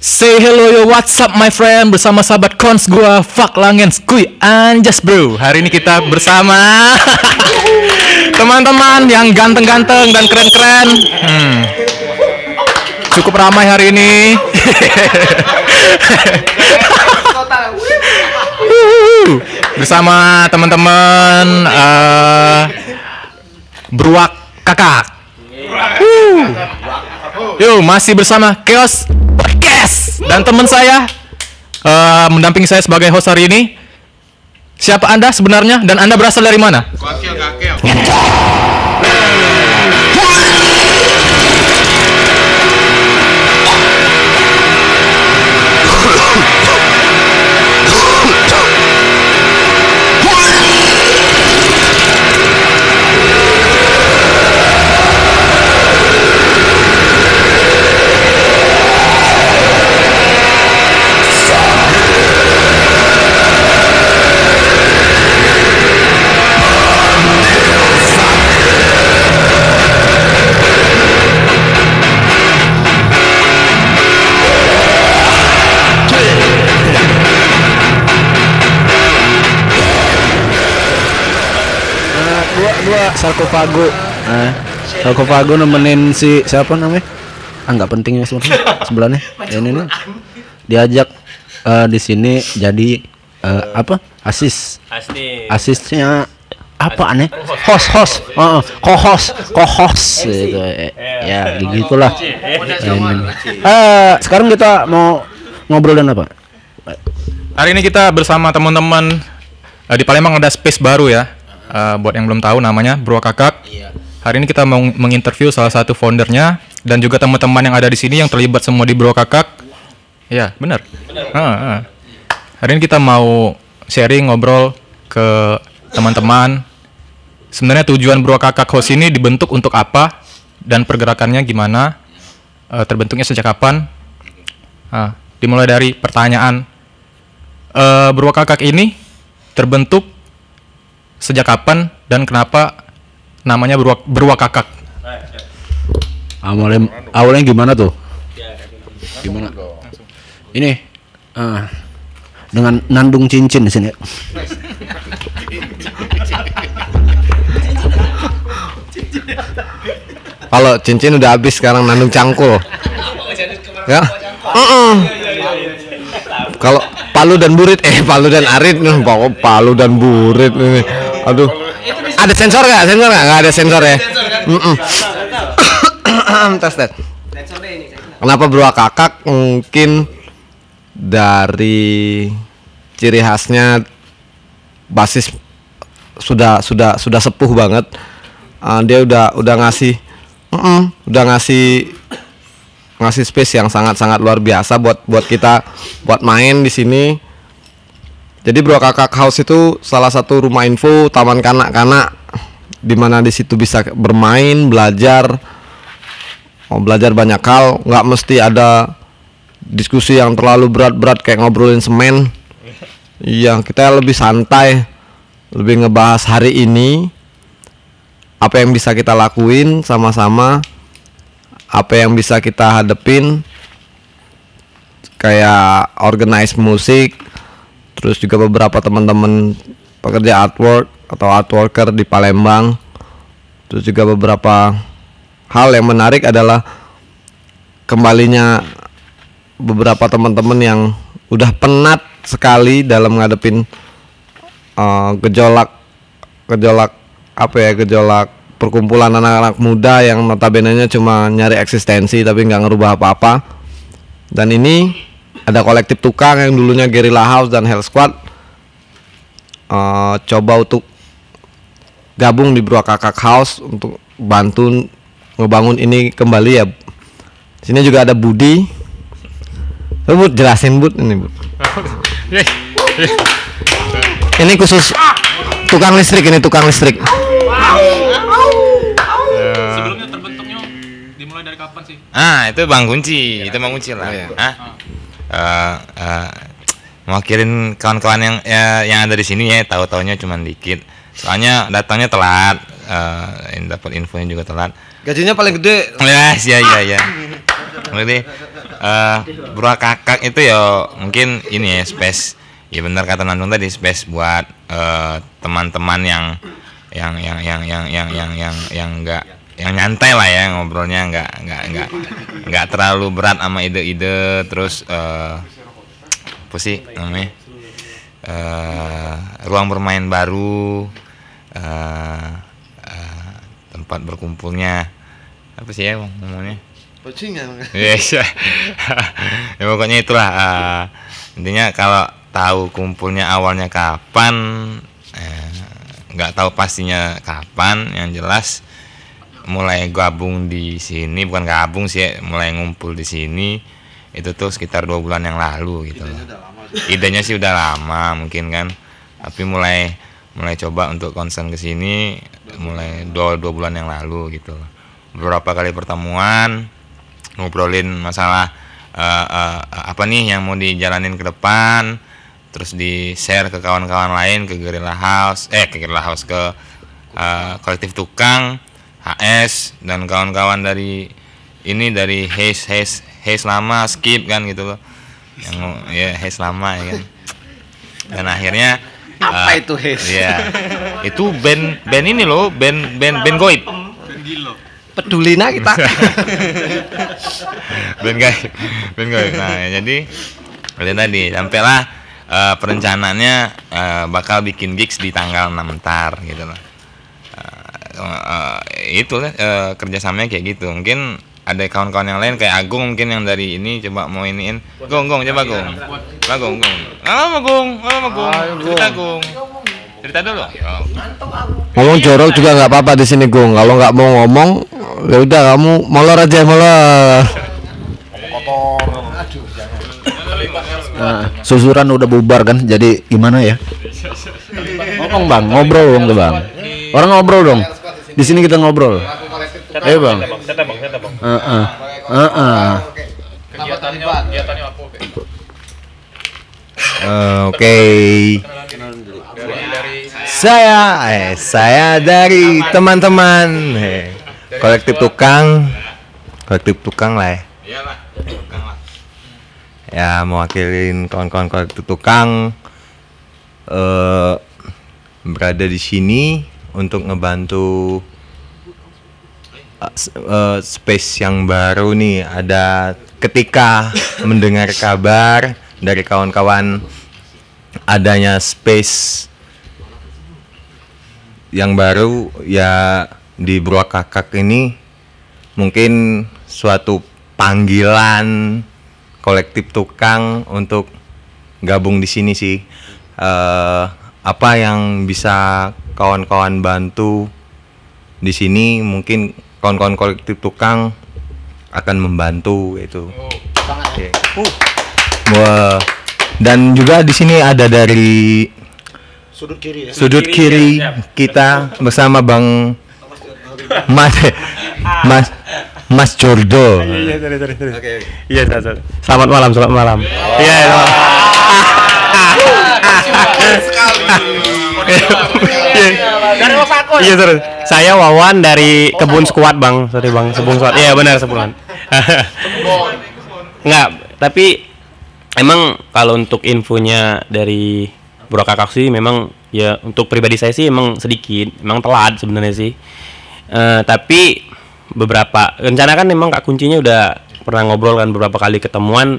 Say hello yo what's up my friend? Bersama sahabat cons gua Fuck Langens. Kuy Anjas bro. Hari ini kita bersama Teman-teman yang ganteng-ganteng dan keren-keren. Hmm. Cukup ramai hari ini. Bersama teman-teman uh, Beruak kakak. Yo masih bersama Chaos Podcast dan teman saya uh, mendampingi saya sebagai host hari ini. Siapa anda sebenarnya dan anda berasal dari mana? Wakil kakil. sarkofago. Nah, sarkofago nemenin si siapa namanya? Ah nggak penting ya sebenarnya. Sebelahnya. Ya, ini nih. Diajak eh, di sini jadi eh, apa? Asis. Asisnya apa aneh? Host host. Heeh, co-host, co-host gitu. Eh, Ya, gitulah. Ya, ini. Eh, sekarang kita mau ngobrol dan apa? Hari ini kita bersama teman-teman uh, di Palembang ada space baru ya. Uh, buat yang belum tahu namanya Bro Kakak. Hari ini kita mau menginterview salah satu foundernya dan juga teman-teman yang ada di sini yang terlibat semua di Bro Kakak. Ya, benar. Ah, ah. Hari ini kita mau sharing ngobrol ke teman-teman. Sebenarnya tujuan Bro Kakak host ini dibentuk untuk apa dan pergerakannya gimana? Eh, terbentuknya sejak kapan? Ah, dimulai dari pertanyaan eh Bro Kakak ini terbentuk sejak kapan dan kenapa namanya Beruak, Beruak Kakak? Awalnya awalnya gimana tuh? Gimana? Ini ah, dengan nandung cincin di sini. Kalau cincin udah habis sekarang nandung cangkul. Ya. Kalau palu dan burit eh palu dan arit nih palu dan burit ini. Aduh. Ada sensor nggak? Sensor nggak? Nggak ada sensor ya. Mm-mm. tes tes. Kenapa bro kakak mungkin dari ciri khasnya basis sudah sudah sudah sepuh banget Uh, dia udah udah ngasih Mm-mm, udah ngasih ngasih space yang sangat sangat luar biasa buat buat kita buat main di sini jadi bro kakak house itu salah satu rumah info taman kanak-kanak di mana di situ bisa bermain belajar mau belajar banyak hal. Nggak mesti ada diskusi yang terlalu berat-berat kayak ngobrolin semen. Iya kita lebih santai lebih ngebahas hari ini apa yang bisa kita lakuin sama-sama apa yang bisa kita hadepin kayak organize musik terus juga beberapa teman-teman pekerja artwork atau artworker di Palembang. Terus juga beberapa hal yang menarik adalah kembalinya beberapa teman-teman yang udah penat sekali dalam ngadepin uh, gejolak gejolak apa ya gejolak perkumpulan anak-anak muda yang notabene cuma nyari eksistensi tapi nggak ngerubah apa-apa. Dan ini ada kolektif tukang yang dulunya Guerrilla House dan Hell Squad eh, coba untuk gabung di Bro Kakak House untuk bantu ngebangun ini kembali ya sini juga ada Budi Coba Bud jelasin Bud ini Bud ini khusus tukang listrik ini tukang listrik Sebelumnya terbentuknya dimulai dari kapan sih? Ah, itu Bang Kunci, itu Bang Kunci lah. Iya. Ah. Eh, eh, mewakilin kawan-kawan yang ya, yang ada di sini ya, tahu taunya cuma dikit. Soalnya datangnya telat, eh ini dapat infonya juga telat. gajinya paling gede Ya, iya iya iya. Jadi eh bro kakak itu ya mungkin ini ya space ya benar kata Nandung tadi space buat eh, teman-teman yang yang yang yang yang yang yang yang yang enggak yang nyantai lah ya ngobrolnya nggak nggak nggak nggak terlalu berat sama ide-ide terus eh apa sih namanya? Eh ruang bermain baru eh eh, tempat berkumpulnya. Apa sih ya ngomongnya? Yes. ya pokoknya itulah eh, intinya kalau tahu kumpulnya awalnya kapan eh, nggak tahu pastinya kapan yang jelas mulai gabung di sini bukan gabung sih ya, mulai ngumpul di sini itu tuh sekitar dua bulan yang lalu gitu loh. idenya sih udah lama mungkin kan tapi mulai mulai coba untuk konsen ke sini mulai dua dua bulan yang lalu gitu loh. beberapa kali pertemuan ngobrolin masalah eh, eh, apa nih yang mau dijalanin ke depan terus di share ke kawan-kawan lain ke Guerrilla House eh ke Guerrilla House ke eh, kolektif tukang HS dan kawan-kawan dari ini dari Haze Haze Haze lama skip kan gitu loh yang ya Haze lama ya kan dan akhirnya apa itu Haze ya itu band band ini loh band band band goib Pedulina kita. Ben guys, ben guys. Nah, ya, jadi itu tadi sampailah eh, perencanaannya eh, bakal bikin gigs di tanggal 6 ntar gitu loh. Eh, eh, itu kan eh, kerjasamanya kayak gitu. Mungkin ada kawan-kawan yang lain kayak Agung mungkin yang dari ini coba mau iniin. Gong, gong, coba gong. Coba gong, gong. Halo, Gong. Halo, Gong. Cerita, Gong. Cerita dulu. Oh. Ngomong jorok juga nggak apa-apa di sini Gung. Kalau nggak mau ngomong, ya udah kamu molor aja molor. Nah, susuran udah bubar kan, jadi gimana ya? Ngomong bang, ngobrol dong tuh bang. Orang ngobrol dong. Di sini kita ngobrol. Ayo bang. Heeh. Heeh. Eh, Oke. Saya eh saya dari teman-teman eh, kolektif tukang kolektif tukang lah ya. Iyalah, tukang lah. Ya mewakilin kawan-kawan kolektif tukang eh berada di sini untuk ngebantu eh, space yang baru nih ada ketika mendengar kabar dari kawan-kawan adanya space yang baru ya di Bro Kakak ini mungkin suatu panggilan kolektif tukang untuk gabung di sini sih. Eh, apa yang bisa kawan-kawan bantu di sini mungkin kawan-kawan kolektif tukang akan membantu itu. Oke. Wah. Dan juga di sini ada dari sudut kiri kita bersama Bang Mas Mas Mas Jordo. Iya, sorry, sorry. Selamat malam, selamat malam. Iya, selamat. Iya, sorry. Saya Wawan dari Kebun Squad, Bang. Sorry, Bang. Sebung Squad. Iya, benar, sebulan. Enggak, tapi emang kalau untuk infonya dari Bro Kakak sih memang ya untuk pribadi saya sih emang sedikit, emang telat sebenarnya sih. Eh, tapi beberapa rencana kan memang Kak kuncinya udah pernah ngobrol kan beberapa kali ketemuan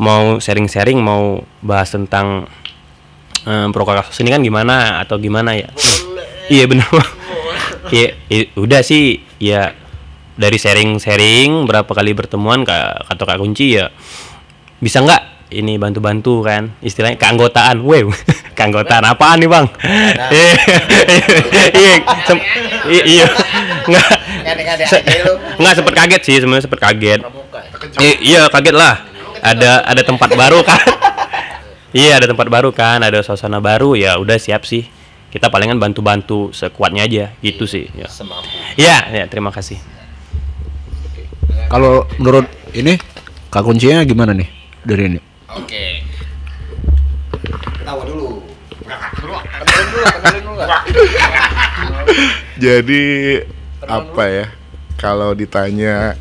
mau sharing-sharing mau bahas tentang eh, Bro Kakak ini kan gimana? Atau gimana ya. iya benar. Iya, udah sih ya. Dari sharing-sharing berapa kali bertemuan kak kata kak kunci ya. Bisa nggak ini bantu-bantu kan? Istilahnya keanggotaan. Wow keanggotaan apaan nih bang? Iya, iya iya. Nggak. Nggak sempet kaget sih sebenarnya sempet kaget. Iya kaget lah. Ada ada tempat baru kan iya ada tempat baru kan ada suasana baru ya udah siap sih. Kita palingan bantu-bantu sekuatnya aja gitu sih ya. ya, ya terima kasih. Kalau menurut ini kak kuncinya gimana nih dari ini? Jadi apa ya? Kalau ditanya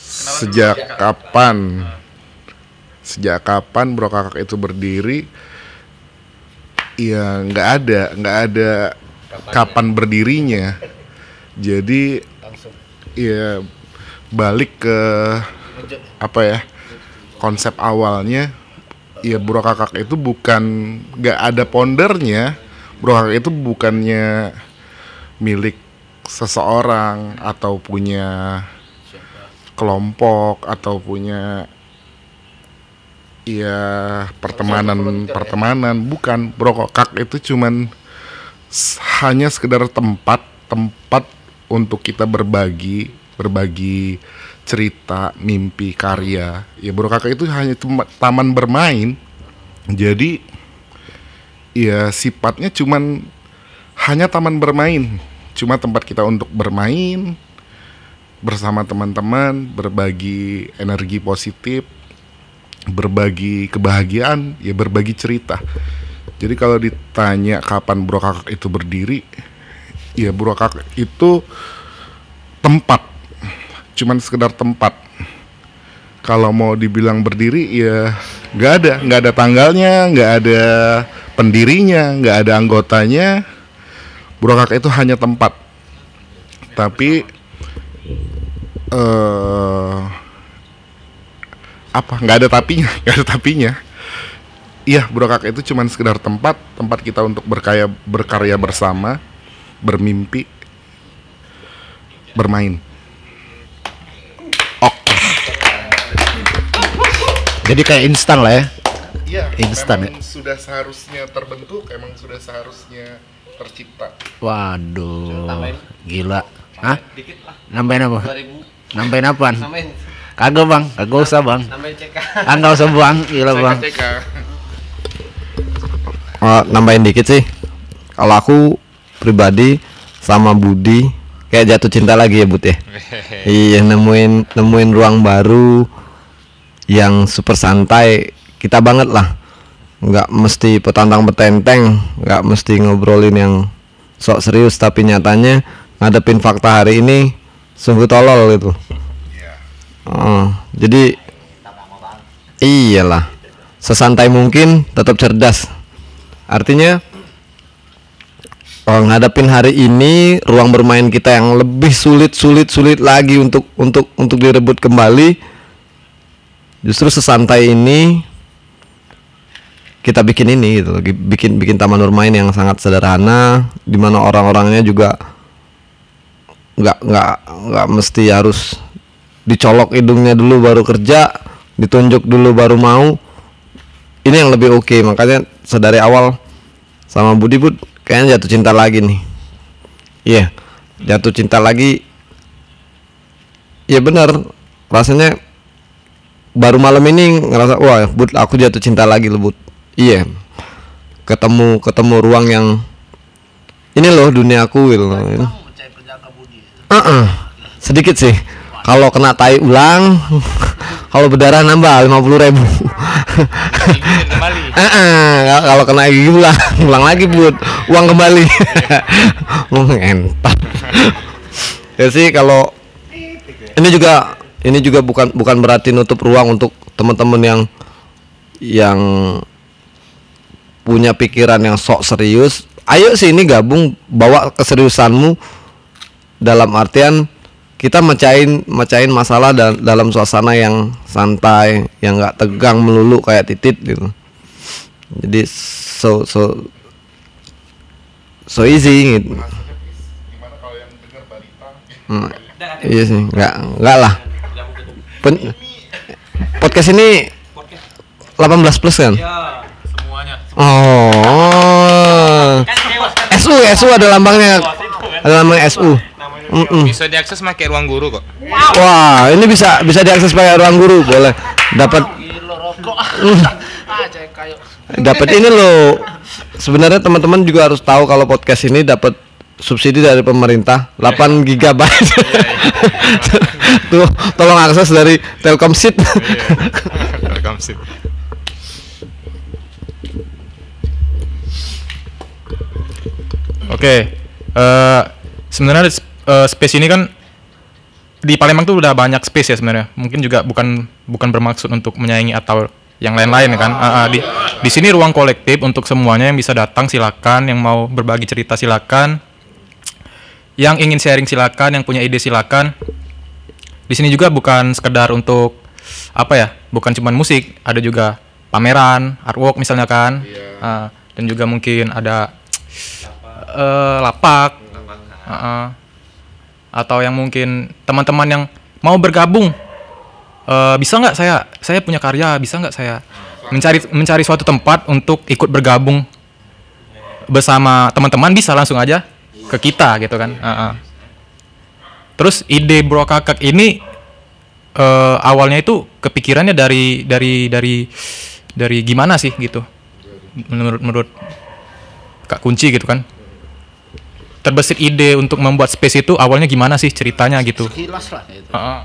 sejak kapan sejak kapan Bro Kakak itu berdiri? Ya nggak ada nggak ada kapan berdirinya. Jadi ya balik ke apa ya konsep awalnya. Ya Bro Kakak itu bukan nggak ada pondernya. Bro Kakak itu bukannya milik seseorang atau punya kelompok atau punya ya pertemanan pertemanan. Bukan brokak itu cuman hanya sekedar tempat tempat untuk kita berbagi berbagi cerita mimpi karya. Ya brokak itu hanya taman bermain. Jadi ya sifatnya cuman hanya taman bermain. Cuma tempat kita untuk bermain bersama teman-teman berbagi energi positif berbagi kebahagiaan ya berbagi cerita. Jadi kalau ditanya kapan bro kakak itu berdiri ya bro kakak itu tempat. Cuman sekedar tempat. Kalau mau dibilang berdiri ya nggak ada. Nggak ada tanggalnya nggak ada pendirinya nggak ada anggotanya. Bro kakak itu hanya tempat. Tapi eh apa nggak ada tapinya nggak ada tapinya iya bro kakak itu cuman sekedar tempat tempat kita untuk berkarya berkarya bersama bermimpi bermain Jadi kayak instan lah ya. iya Instan memang sudah seharusnya terbentuk emang sudah seharusnya tercipta Waduh. Gila. Hah? Nambahin apa? Nambahin apaan? Kagak bang, kagak usah bang. Ah nggak usah bang, gila bang. Oh, nambahin dikit sih. Kalau aku pribadi sama Budi kayak jatuh cinta lagi ya Bud ya. iya nemuin nemuin ruang baru yang super santai. Kita banget lah. Nggak mesti petantang petenteng, nggak mesti ngobrolin yang sok serius tapi nyatanya ngadepin fakta hari ini sungguh tolol gitu. Oh, jadi iyalah. Sesantai mungkin tetap cerdas. Artinya oh, ngadepin hari ini ruang bermain kita yang lebih sulit sulit sulit lagi untuk untuk untuk direbut kembali justru sesantai ini kita bikin ini gitu bikin bikin taman bermain yang sangat sederhana di mana orang-orangnya juga nggak nggak nggak mesti harus dicolok hidungnya dulu baru kerja ditunjuk dulu baru mau. Ini yang lebih oke makanya sedari awal sama Budi Bud kayaknya jatuh cinta lagi nih. Iya jatuh cinta lagi. Iya benar rasanya baru malam ini ngerasa wah Bud aku jatuh cinta lagi loh Bud. Iya ketemu ketemu ruang yang ini loh duniaku gitu loh Uh-uh. sedikit sih kalau kena tai ulang kalau berdarah nambah lima puluh ribu kembali Ah, kalau kena gigi ulang, ulang lagi buat uang kembali. Ngentot. ya sih kalau ini juga ini juga bukan bukan berarti nutup ruang untuk teman-teman yang yang punya pikiran yang sok serius. Ayo sini gabung bawa keseriusanmu dalam artian kita mecahin mecahin masalah dan dalam suasana yang santai, yang nggak tegang melulu kayak titit gitu. Jadi so so so easy gitu. Hmm, iya sih nggak nggak lah. Pen- podcast ini 18 plus kan? Oh. SU SU ada lambangnya. Ada lambang SU Mm-mm. bisa diakses pakai ruang guru kok Wah, ini bisa bisa diakses pakai ruang guru, boleh. Dapat Hmm. Dapat ini loh. Sebenarnya teman-teman juga harus tahu kalau podcast ini dapat subsidi dari pemerintah 8 gigabyte. Tuh, tolong akses dari Telkomsit. Telkomsel Oke, eh, sebenarnya eh, space ini kan di Palembang tuh udah banyak space ya sebenarnya. Mungkin juga bukan bukan bermaksud untuk menyaingi atau yang lain-lain kan. Ah, ah, di di sini ruang kolektif untuk semuanya yang bisa datang silakan, yang mau berbagi cerita silakan. Yang ingin sharing silakan, yang punya ide silakan. Di sini juga bukan sekedar untuk apa ya? Bukan cuman musik, ada juga pameran, artwork misalnya kan. Ah, dan juga mungkin ada eh, lapak. Ah. Atau yang mungkin teman-teman yang mau bergabung. Eh, bisa nggak saya saya punya karya bisa nggak saya mencari mencari suatu tempat untuk ikut bergabung bersama teman-teman? Bisa langsung aja ke kita gitu kan. Ah, ah. terus ide bro kakak ini eh, awalnya itu kepikirannya dari dari dari dari gimana sih gitu? Menurut menurut kak kunci gitu kan terbesit ide untuk membuat space itu awalnya gimana sih ceritanya gitu Kilas lah itu. Ah, ah.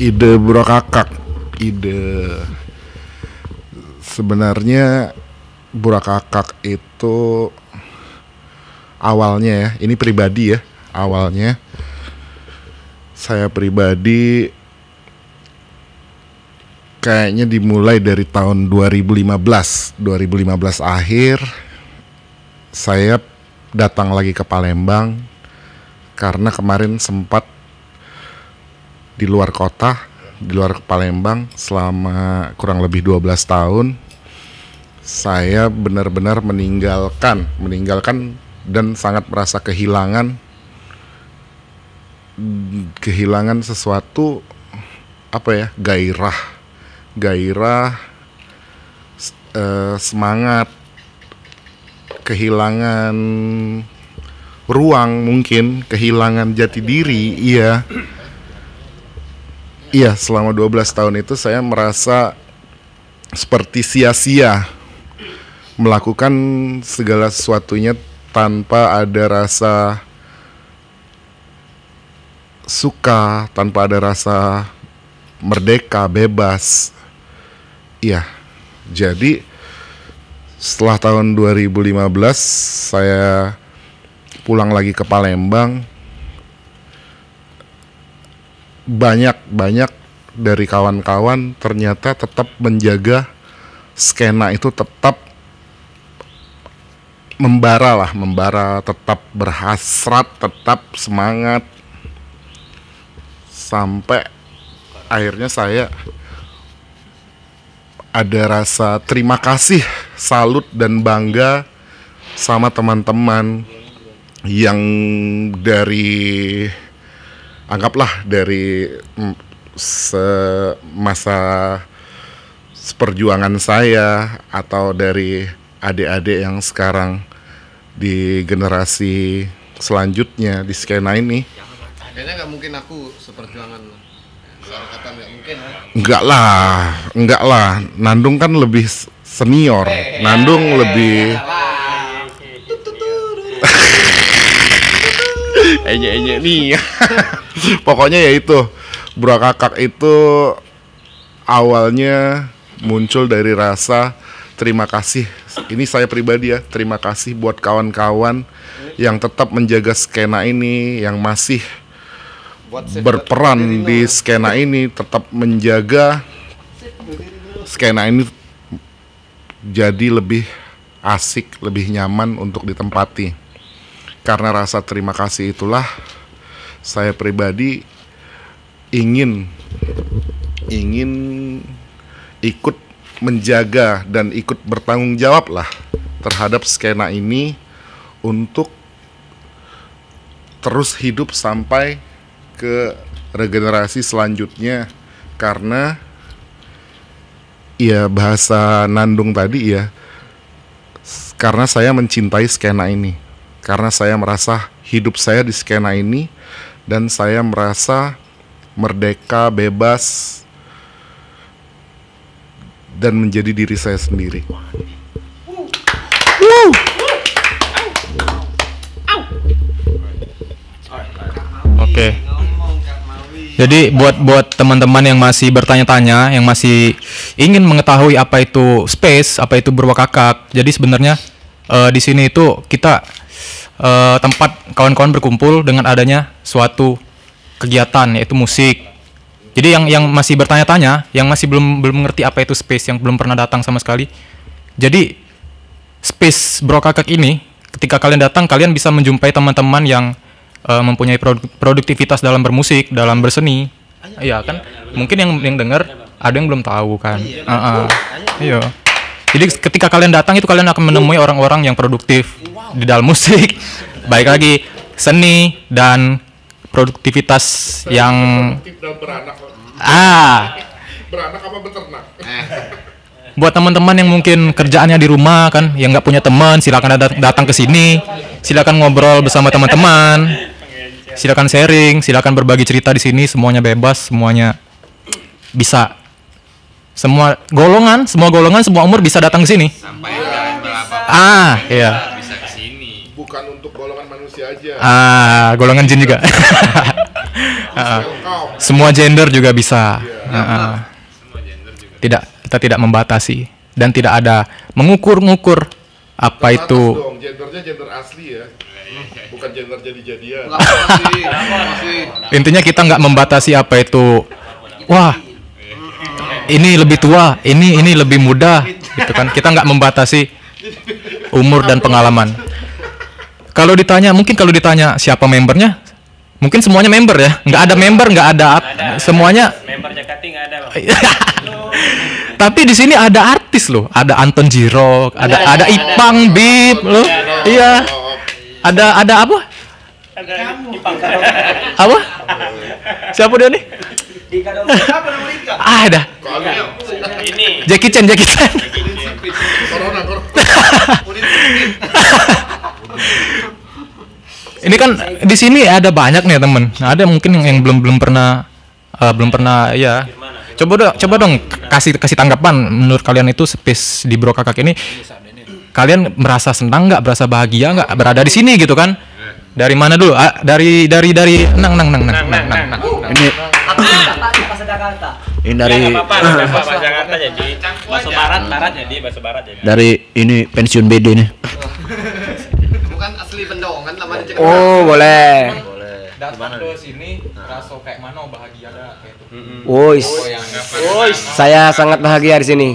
ide bro kakak ide sebenarnya bro kakak itu awalnya ya ini pribadi ya awalnya saya pribadi kayaknya dimulai dari tahun 2015 2015 akhir saya datang lagi ke Palembang karena kemarin sempat di luar kota, di luar Palembang selama kurang lebih 12 tahun. Saya benar-benar meninggalkan, meninggalkan dan sangat merasa kehilangan kehilangan sesuatu apa ya? gairah. Gairah eh, semangat kehilangan ruang mungkin, kehilangan jati diri, iya. Iya, selama 12 tahun itu saya merasa seperti sia-sia melakukan segala sesuatunya tanpa ada rasa suka, tanpa ada rasa merdeka, bebas. Iya. Jadi setelah tahun 2015 saya pulang lagi ke Palembang banyak-banyak dari kawan-kawan ternyata tetap menjaga skena itu tetap membara lah, membara, tetap berhasrat, tetap semangat sampai akhirnya saya ada rasa terima kasih, salut dan bangga sama teman-teman yang dari anggaplah dari mm, semasa perjuangan saya atau dari adik-adik yang sekarang di generasi selanjutnya di skena ini Kayaknya nggak mungkin aku seperjuangan. Kata nggak. Enggak lah enggak lah. Nandung kan lebih senior. Nandung lebih enye enye nih. Pokoknya ya itu. Bro kakak itu awalnya muncul dari rasa terima kasih. Ini saya pribadi ya terima kasih buat kawan-kawan yang tetap menjaga skena ini yang masih berperan di skena ini tetap menjaga skena ini jadi lebih asik, lebih nyaman untuk ditempati. Karena rasa terima kasih itulah saya pribadi ingin ingin ikut menjaga dan ikut bertanggung jawab lah terhadap skena ini untuk terus hidup sampai ke regenerasi selanjutnya karena ya bahasa Nandung tadi ya karena saya mencintai skena ini karena saya merasa hidup saya di skena ini dan saya merasa merdeka bebas dan menjadi diri saya sendiri. Oke. Jadi buat buat teman-teman yang masih bertanya-tanya, yang masih ingin mengetahui apa itu space, apa itu berwakakak. Jadi sebenarnya eh, di sini itu kita eh, tempat kawan-kawan berkumpul dengan adanya suatu kegiatan yaitu musik. Jadi yang yang masih bertanya-tanya, yang masih belum belum mengerti apa itu space, yang belum pernah datang sama sekali. Jadi space Bro Kakak ini ketika kalian datang kalian bisa menjumpai teman-teman yang eh, mempunyai produ- produktivitas dalam bermusik, dalam berseni. Iya kan? Mungkin yang yang dengar ada yang belum tahu kan. Ah, ah. Iya. Jadi ketika kalian datang itu kalian akan menemui orang-orang yang produktif di dalam musik. Baik lagi seni dan produktivitas yang dan beranak ah beranak apa beternak buat teman-teman yang mungkin kerjaannya di rumah kan yang nggak punya teman silakan dat- datang ke sini silakan ngobrol bersama teman-teman silakan sharing silakan berbagi cerita di sini semuanya bebas semuanya bisa. Semua golongan semua golongan semua umur bisa datang ke sini. Sampai kalian berapa ah iya. bisa ke sini bukan untuk golongan manusia aja. Ah golongan jin juga. Ah, Welcome. semua gender juga bisa. Ah, ah. tidak kita tidak membatasi dan tidak ada mengukur-ngukur apa Terbatas itu. dong gendernya gender asli ya bukan gender jadi-jadian. Intinya kita nggak membatasi apa itu. Wah ini lebih tua ini ini lebih muda gitu kan. Kita nggak membatasi umur dan pengalaman. Kalau ditanya mungkin kalau ditanya siapa membernya mungkin semuanya member ya. Nggak ada member nggak ada semuanya Member Jakati nggak ada. tapi di sini ada artis loh. Ada Anton Jirok ada ada Ipang Bib loh. Iya ada ada apa? Apa? Siapa dia nih? Ah ada. Ini. Jackie Chan Jackie Chan. Corona corona. Ini. Kan di sini ada banyak nih temen Nah, ada mungkin yang, yang belum belum pernah eh, belum pernah ya. Coba dong coba dong kasih kasih tanggapan menurut kalian itu space di Bro Kakak ini kalian merasa senang nggak? Merasa bahagia nggak? Berada di sini gitu kan? Dari mana dulu? Ah, dari dari dari nang nang nang nang nang nang, nang. Ini ini dari. Bahasa Jakarta jadi bahasa barat, barat jadi bahasa barat jadi. dari ini pensiun BD nih. Oh, boleh. datang ke sini rasa kayak mana bahagia ada kayak itu Woi. Saya sangat bahagia di sini.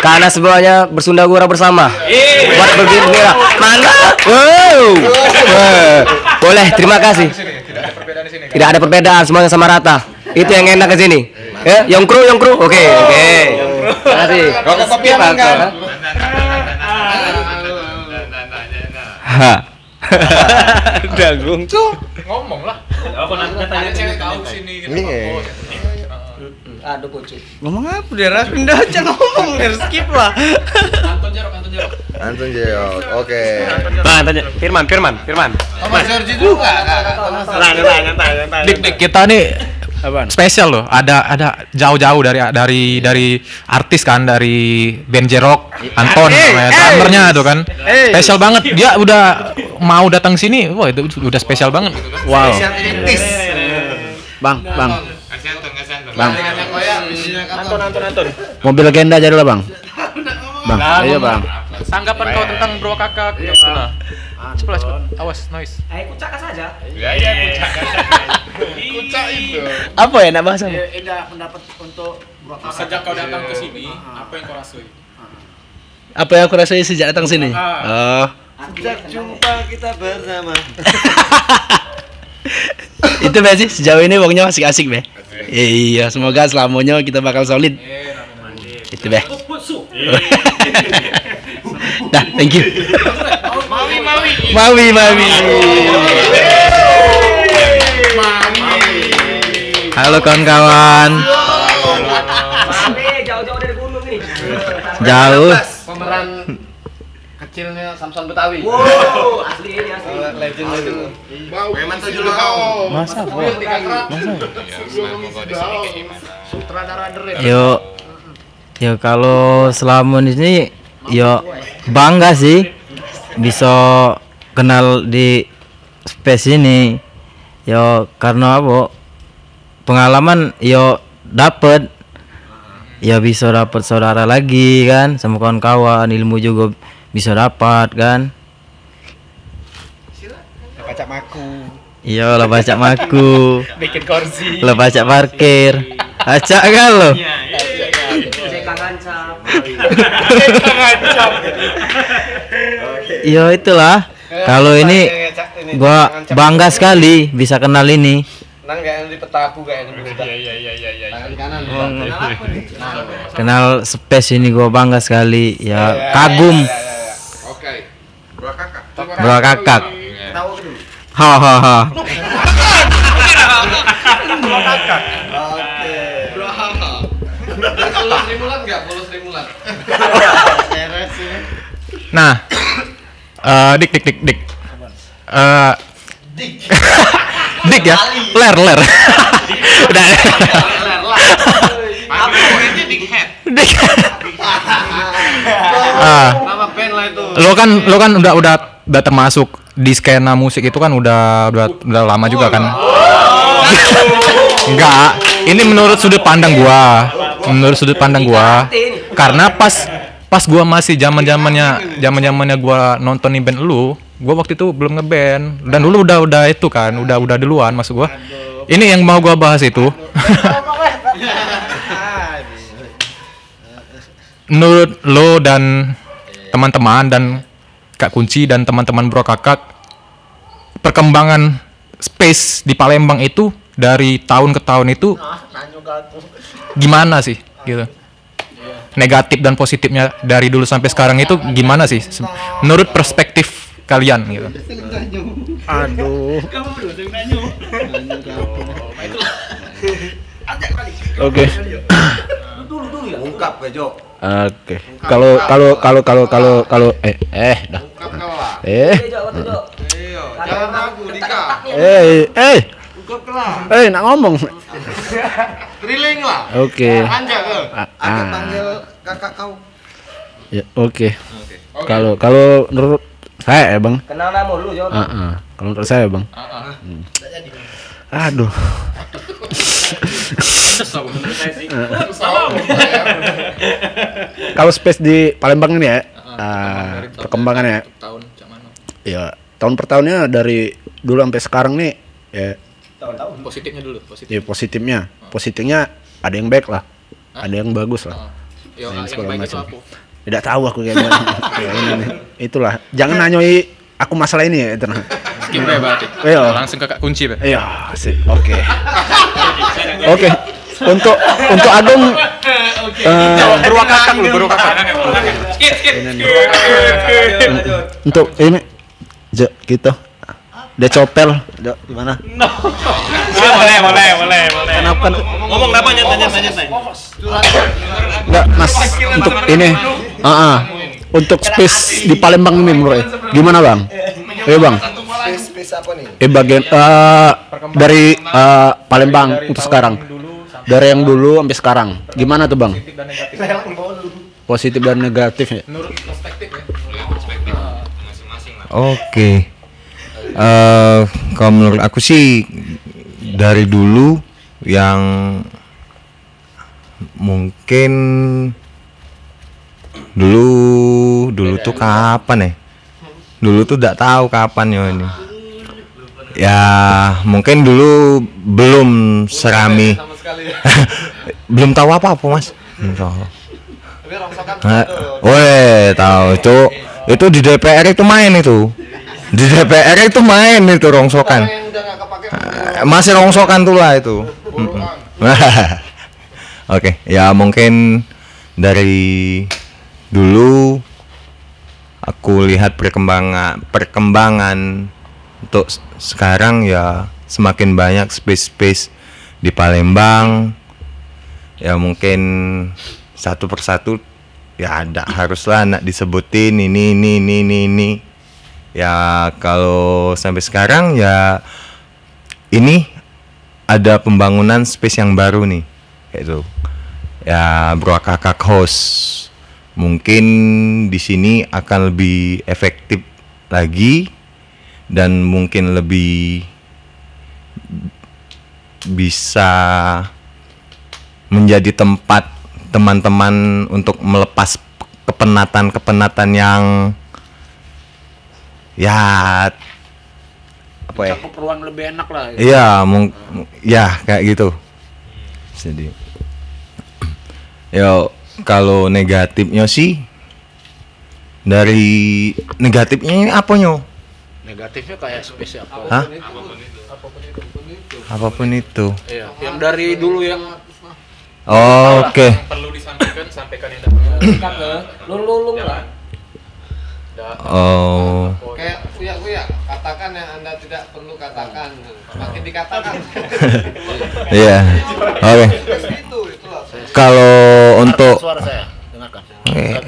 Karena semuanya bersunda gurau bersama. Buat begini lah. Mana? Wow. Boleh, terima kasih. Tidak ada perbedaan, semuanya sama rata. Itu yang enak ke sini. Eh, yang kru, yang kru. Oke, oke. Terima kasih. Rokok kopi apa? Ha. Dagung. ngomong lah Apa nanti tanya cewek tahu sini gitu Ngomong apa dia? Ras pindah aja ngomong, biar skip lah. Anton Jarok Anton Jarok Anton Jeo. Oke. Bang, tanya Firman, Firman, Firman. Mas Jorji juga. Nyantai, nyantai, nyantai. dik dik kita nih Apaan? spesial loh ada ada jauh-jauh dari dari dari artis kan dari band Jerok Anton namanya drummernya tuh kan. Spesial banget dia udah mau datang sini wah itu udah spesial banget. Gitu kan Wow. Bang, bang, anton bang. Anton, Anton, Anton. Mobil legenda aja dulu bang. Bang, ayo bang. tanggapan kau tentang bro kakak cepat cepat cepat awas noise. Ya ya kucak kucak itu. Apa ya nak bahasa? sejak kau datang ke sini apa yang kau rasui? Apa yang aku rasain sejak datang sini? Oh. Itu Be sih sejauh ini pokoknya masih asik Be. Iya, semoga selamanya kita bakal solid. Itu Be. Dah, thank you. Mawi, Mawi. halo kawan-kawan. Jauh. Pemeran kecilnya Samson Betawi. mau memang tujuh tahun Masa, Bro? sutradara deret Yo, yo kalau selama di sini, yo bangga sih. Bisa kenal di space ini. Yo karena apa? Pengalaman yo dapet, ya bisa dapat saudara lagi kan, sama kawan-kawan ilmu juga bisa dapat kan. Iya, lo baca maku. Bikin kursi. Lo baca parkir. Acak kan lo? Iya itulah. Kalau ini gua bangga sekali bisa kenal ini. Kenal space ini gua bangga sekali. Ya kagum. Bro kakak. Hahaha. Nah, eh, dik dik dik dik. Eh, dik ya, ler ler. Udah. Dik. Ah. Lo kan lo kan udah udah udah termasuk di skena musik itu kan udah udah udah lama juga kan. Enggak, ini menurut sudut pandang gua. Menurut sudut pandang gua. Karena pas pas gua masih zaman-zamannya zaman-zamannya gua nonton band lu, gua waktu itu belum ngeband dan dulu udah udah itu kan, udah udah duluan masuk gua. Ini yang mau gua bahas itu. Menurut lo dan teman-teman dan Kak Kunci dan teman-teman Bro Kakak perkembangan space di Palembang itu dari tahun ke tahun itu gimana sih gitu negatif dan positifnya dari dulu sampai sekarang itu gimana sih menurut perspektif kalian gitu Oke. Oke. Kalau kalau kalau kalau kalau kalau eh eh dah. Eh. Eh eh. Eh nak ngomong. Oke. Ah, ah. Ya, oke. Kalau kalau menurut saya ya, Bang. Kenal nama lu, Jon. Kalau menurut saya, Bang. Hmm. Aduh. Kalau space di Palembang ini ya, ah, perkembangannya ya tahun per tahunnya dari dulu sampai sekarang nih ya positifnya dulu positif. Ya positifnya. Positifnya ada yang baik lah. Ada yang bagus lah. Yang segala macam. tidak tahu aku kayak gimana. Ya, itulah. Jangan nanyoi aku masalah ini ya itu skip ya berarti. Iya. langsung ke Kunci Be. iya sih oke. Oke. Untuk untuk Agung eh, Bro kakak lu bro kakak. Untuk ini Jo, gitu dia copel gimana boleh, boleh, boleh, boleh. kenapa Ngomong apa nyata. Enggak, Mas. Untuk ini. Heeh. untuk space di Palembang ini menurut gimana, Bang? Iya, Bang. Eh bagian eh, dari eh, Palembang untuk sekarang. Dari yang dulu sampai sekarang. Gimana tuh, Bang? Positif dan negatif ya? Oke. Eh kalau menurut aku sih dari dulu yang mungkin dulu dulu tuh kapan ya? Dulu tuh tidak tahu kapan ya ini. Ya mungkin dulu belum serami belum tahu apa apa mas. Belum tahu. Weh, tahu itu itu di DPR itu main itu. Di DPR itu main itu rongsokan. Eh, Masih rongsokan tuh lah itu. Oke, ya mungkin dari dulu aku lihat perkembangan perkembangan untuk sekarang ya semakin banyak space-space di Palembang. Ya mungkin satu persatu ya ada haruslah nak disebutin ini ini ini ini ini ya kalau sampai sekarang ya ini ada pembangunan space yang baru nih itu ya bro kakak host. Mungkin di sini akan lebih efektif lagi dan mungkin lebih bisa menjadi tempat teman-teman untuk melepas kepenatan-kepenatan yang ya apa ya Cakup ruang lebih enak lah. Iya, mung ya kayak gitu. Jadi, yo kalau negatifnya sih dari negatifnya ini apa nyo? Negatifnya kayak spesial apa? Hah? Apa pun itu. Iya, yang dari dulu yang Oh, Oke. Perlu disampaikan, sampaikan yang lu lu lu lah. Oh. Kayak kuya kuya, katakan yang anda tidak perlu katakan, makin dikatakan. Iya. Oke. Kalau untuk Suara saya, dengarkan. eh,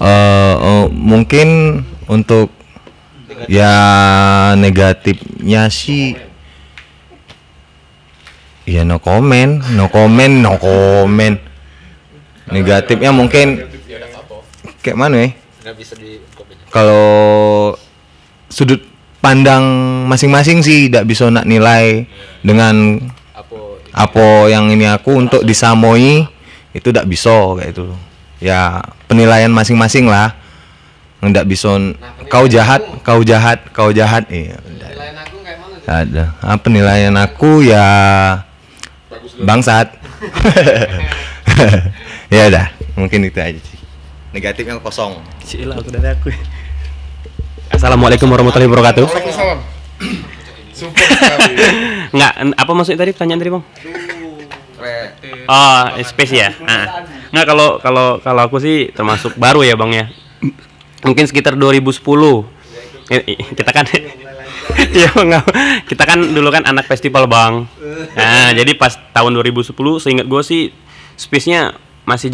eh, oh, mungkin untuk ya negatifnya sih ya no comment, no comment, no comment. Negatifnya mungkin kayak mana ya? Kalau sudut pandang masing-masing sih tidak bisa nak nilai dengan apa yang ini aku untuk disamoi itu tidak bisa kayak itu ya penilaian masing-masing lah. Nggak bisa kau jahat kau jahat kau jahat iya. Nggak Lain aku kayak mana? nggak ada. Ah, penilaian aku ya bangsat. Ya udah mungkin itu aja sih negatifnya kosong Cila aku dari aku. Assalamualaikum warahmatullahi wabarakatuh. Waalaikumsalam. Super sekali. Enggak, apa maksudnya tadi pertanyaan tadi, Bang? Oh, space ya. Ah. Nggak kalau kalau kalau aku sih termasuk baru ya, Bang ya. Mungkin sekitar 2010. Eh, eh, Kita kan Iya, Bang. Kita kan dulu kan anak festival, Bang. Nah, jadi pas tahun 2010 seingat gue sih space-nya masih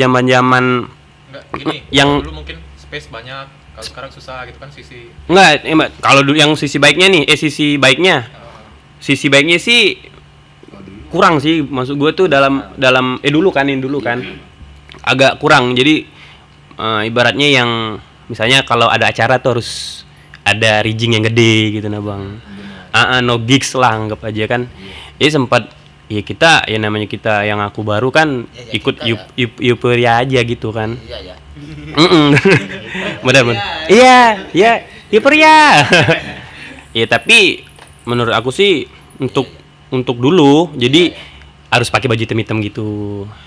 gini, Yang- dulu mungkin space banyak, kalau sekarang susah gitu kan sisi Enggak, eh, Mbak, kalau dulu yang sisi baiknya nih, eh sisi baiknya. Sisi baiknya sih kurang sih maksud gue tuh dalam dalam eh dulu kan ini dulu kan agak kurang. Jadi eh, ibaratnya yang misalnya kalau ada acara tuh harus ada rigging yang gede gitu nah, Bang. Ah, ah, no gigs lah anggap aja kan. Jadi sempat ya kita ya namanya kita yang aku baru kan ikut yup, yup, euforia aja gitu kan. Benar benar. Iya, iya, euforia. ya tapi menurut aku sih untuk untuk dulu jadi harus pakai baju hitam-hitam gitu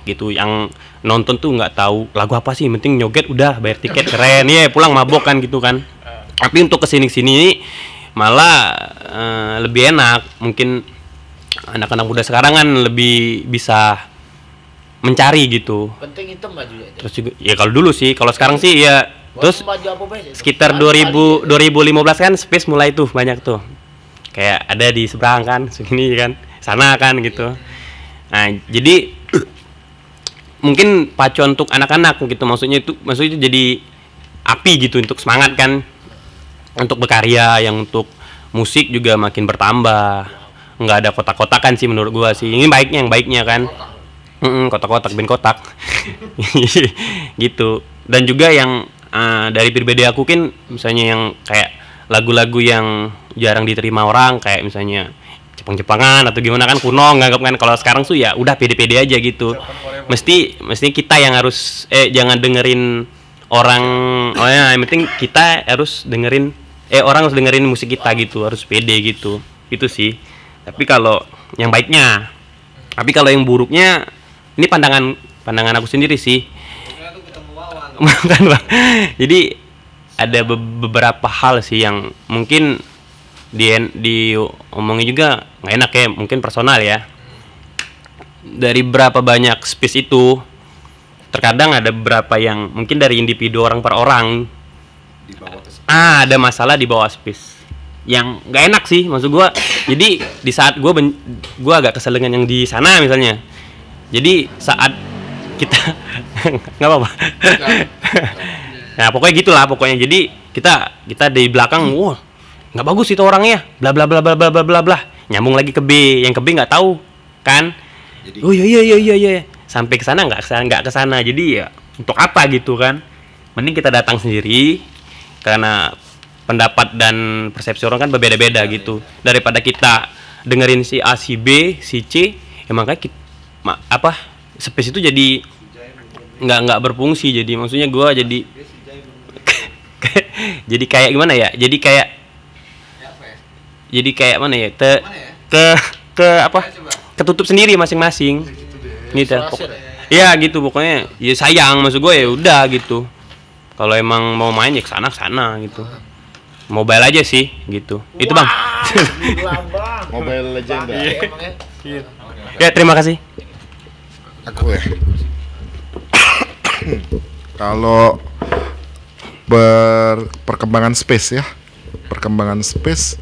gitu. Yang nonton tuh nggak tahu lagu apa sih penting nyoget udah bayar tiket keren. Ya pulang mabok kan gitu kan. Tapi untuk ke sini sini malah eh, lebih enak. Mungkin anak-anak muda sekarang kan lebih bisa mencari gitu. Penting hitam bajunya itu. terus juga ya kalau dulu sih kalau sekarang sih ya terus sekitar 2000 2015 kan space mulai tuh banyak tuh. Kayak ada di seberang kan sini kan sana kan gitu. Nah jadi mungkin pacuan untuk anak-anak gitu maksudnya itu maksudnya itu jadi api gitu untuk semangat kan. Untuk berkarya yang untuk musik juga makin bertambah nggak ada kotak-kotakan sih menurut gua sih. Ini baiknya yang baiknya kan. Kotak-kotak bin kotak. Gitu. Dan juga yang eh, dari pribadi aku kan misalnya yang kayak lagu-lagu yang jarang diterima orang kayak misalnya Jepang-Jepangan atau gimana kan kuno nganggap kan. Kalau sekarang tuh ya udah pede-pede aja gitu. Mesti mesti kita yang harus eh jangan dengerin orang oh ya yang penting kita harus dengerin eh orang harus dengerin musik kita gitu harus pede gitu. Itu sih tapi kalau yang baiknya. Tapi kalau yang buruknya ini pandangan pandangan aku sendiri sih. Bukan, Bang. jadi ada be- beberapa hal sih yang mungkin di diomongin juga nggak enak ya mungkin personal ya. Dari berapa banyak space itu terkadang ada beberapa yang mungkin dari individu orang per orang. Ah ada masalah di bawah space yang nggak enak sih maksud gua. Jadi di saat gua ben- gua agak kesel dengan yang di sana misalnya. Jadi saat kita nggak apa-apa. Nah pokoknya gitulah pokoknya. Jadi kita kita di belakang wah nggak bagus itu orangnya. Bla bla bla bla bla bla bla bla. Nyambung lagi ke B. Yang ke B nggak tahu kan? Oh iya iya iya iya iya. Sampai ke sana nggak ke sana nggak ke sana. Jadi ya untuk apa gitu kan? Mending kita datang sendiri karena pendapat dan persepsi orang kan berbeda-beda gitu. daripada kita dengerin si A si B si C ya makanya kita, ma- apa space itu jadi nggak nggak berfungsi. Jadi maksudnya gua jadi jadi kayak gimana ya? Jadi kayak jadi kayak mana ya? Te, ke ke apa? Ketutup sendiri masing-masing. Gitu. Pok- ya gitu pokoknya ya sayang maksud gue ya udah gitu. Kalau emang mau main ya ke sana ke sana gitu mobile aja sih gitu. Itu bang. Mobile Legend. Ya terima kasih. Aku ya. Kalau ber perkembangan space ya. Perkembangan space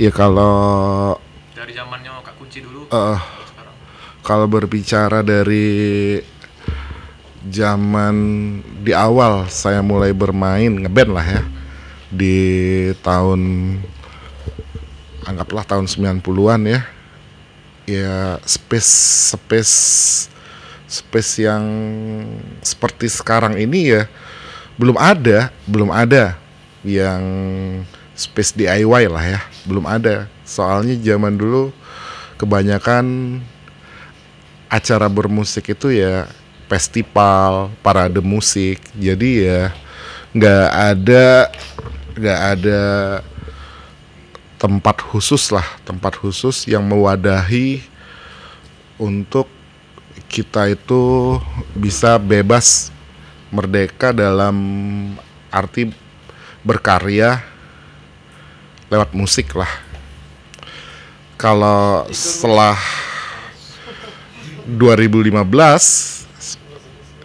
ya kalau Dari zamannya Kak Kunci dulu. eh, kalau berbicara dari zaman di awal saya mulai bermain ngeband lah ya di tahun anggaplah tahun 90-an ya. Ya space space space yang seperti sekarang ini ya belum ada belum ada yang space DIY lah ya. Belum ada. Soalnya zaman dulu kebanyakan acara bermusik itu ya festival parade musik. Jadi ya nggak ada nggak ada tempat khusus lah tempat khusus yang mewadahi untuk kita itu bisa bebas merdeka dalam arti berkarya lewat musik lah. Kalau setelah 2015 s-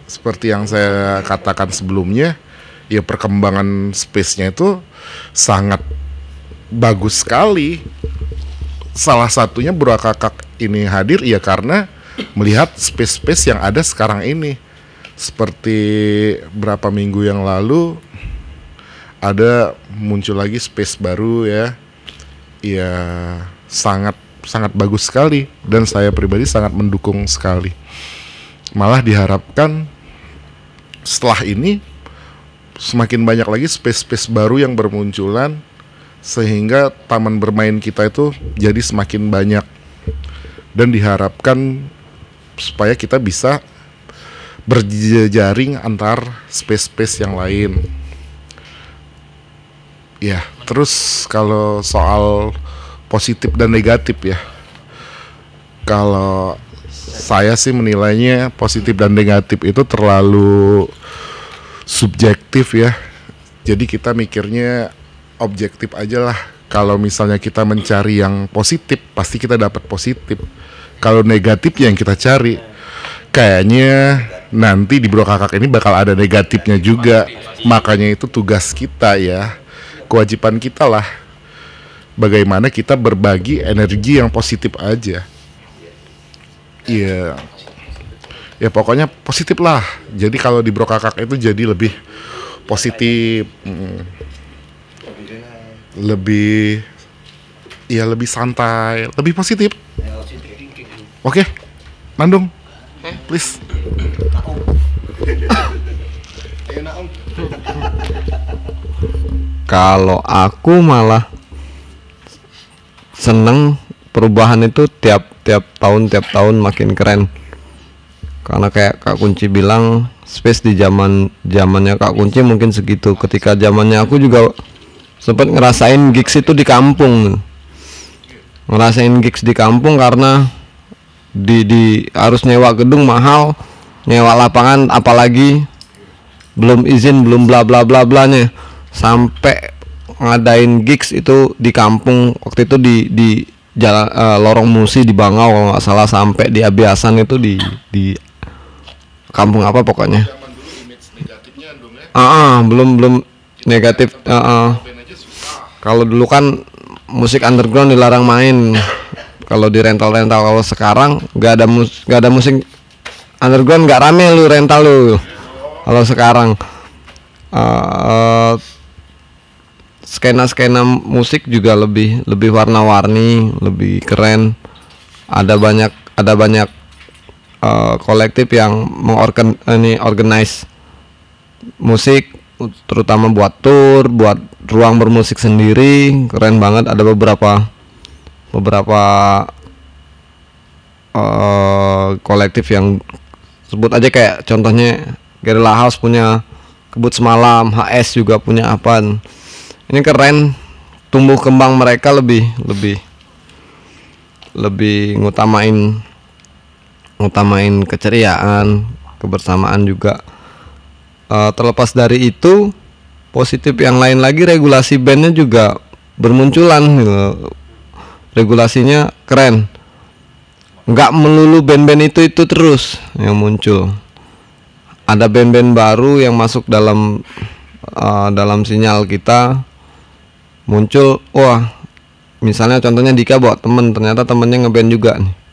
seperti yang saya katakan sebelumnya ya perkembangan space-nya itu sangat bagus sekali. Salah satunya Bro ini hadir ya karena melihat space-space yang ada sekarang ini. Seperti berapa minggu yang lalu ada muncul lagi space baru ya. Ya sangat sangat bagus sekali dan saya pribadi sangat mendukung sekali. Malah diharapkan setelah ini semakin banyak lagi space-space baru yang bermunculan sehingga taman bermain kita itu jadi semakin banyak dan diharapkan supaya kita bisa berjejaring antar space-space yang lain. Ya, terus kalau soal positif dan negatif ya. Kalau saya sih menilainya positif dan negatif itu terlalu subjektif ya. Jadi kita mikirnya objektif aja lah. Kalau misalnya kita mencari yang positif, pasti kita dapat positif. Kalau negatif yang kita cari, kayaknya nanti di Bro Kakak ini bakal ada negatifnya juga. Makanya itu tugas kita ya, kewajiban kita lah. Bagaimana kita berbagi energi yang positif aja. Iya. Ya pokoknya positif lah. Jadi kalau di Bro Kakak itu jadi lebih positif. mm, lebih ya lebih santai, lebih positif. Oke. Nandung. Please. Kalau aku malah seneng perubahan itu tiap tiap tahun tiap tahun makin keren. Karena kayak Kak Kunci bilang space di zaman zamannya Kak Kunci mungkin segitu. Ketika zamannya aku juga sempat ngerasain gigs itu di kampung. Ngerasain gigs di kampung karena di di harus nyewa gedung mahal, nyewa lapangan apalagi belum izin belum bla bla bla blanya sampai ngadain gigs itu di kampung waktu itu di di jalan eh, lorong musi di Bangau kalau nggak salah sampai di Abiasan itu di di kampung apa pokoknya. Ah ah, belum belum negatif ah, ah. kalau dulu kan musik underground dilarang main. Kalau di rental rental kalau sekarang nggak ada mus nggak ada musik underground nggak rame lu rental lu. Kalau sekarang eh skena skena musik juga lebih lebih warna-warni lebih keren. Ada banyak ada banyak eh, kolektif yang mengorgan ini organize musik terutama buat tour buat ruang bermusik sendiri. Keren banget. Ada beberapa beberapa eh, kolektif yang sebut aja kayak contohnya Guerrilla House punya kebut semalam HS juga punya apa ini keren. Tumbuh kembang mereka lebih lebih lebih ngutamain ngutamain keceriaan kebersamaan juga. Eh, terlepas dari itu positif yang lain lagi regulasi bandnya juga bermunculan gitu. regulasinya keren. Nggak melulu band-band itu itu terus yang muncul. Ada band-band baru yang masuk dalam eh, dalam sinyal kita muncul wah misalnya contohnya Dika bawa temen ternyata temennya ngeband juga nih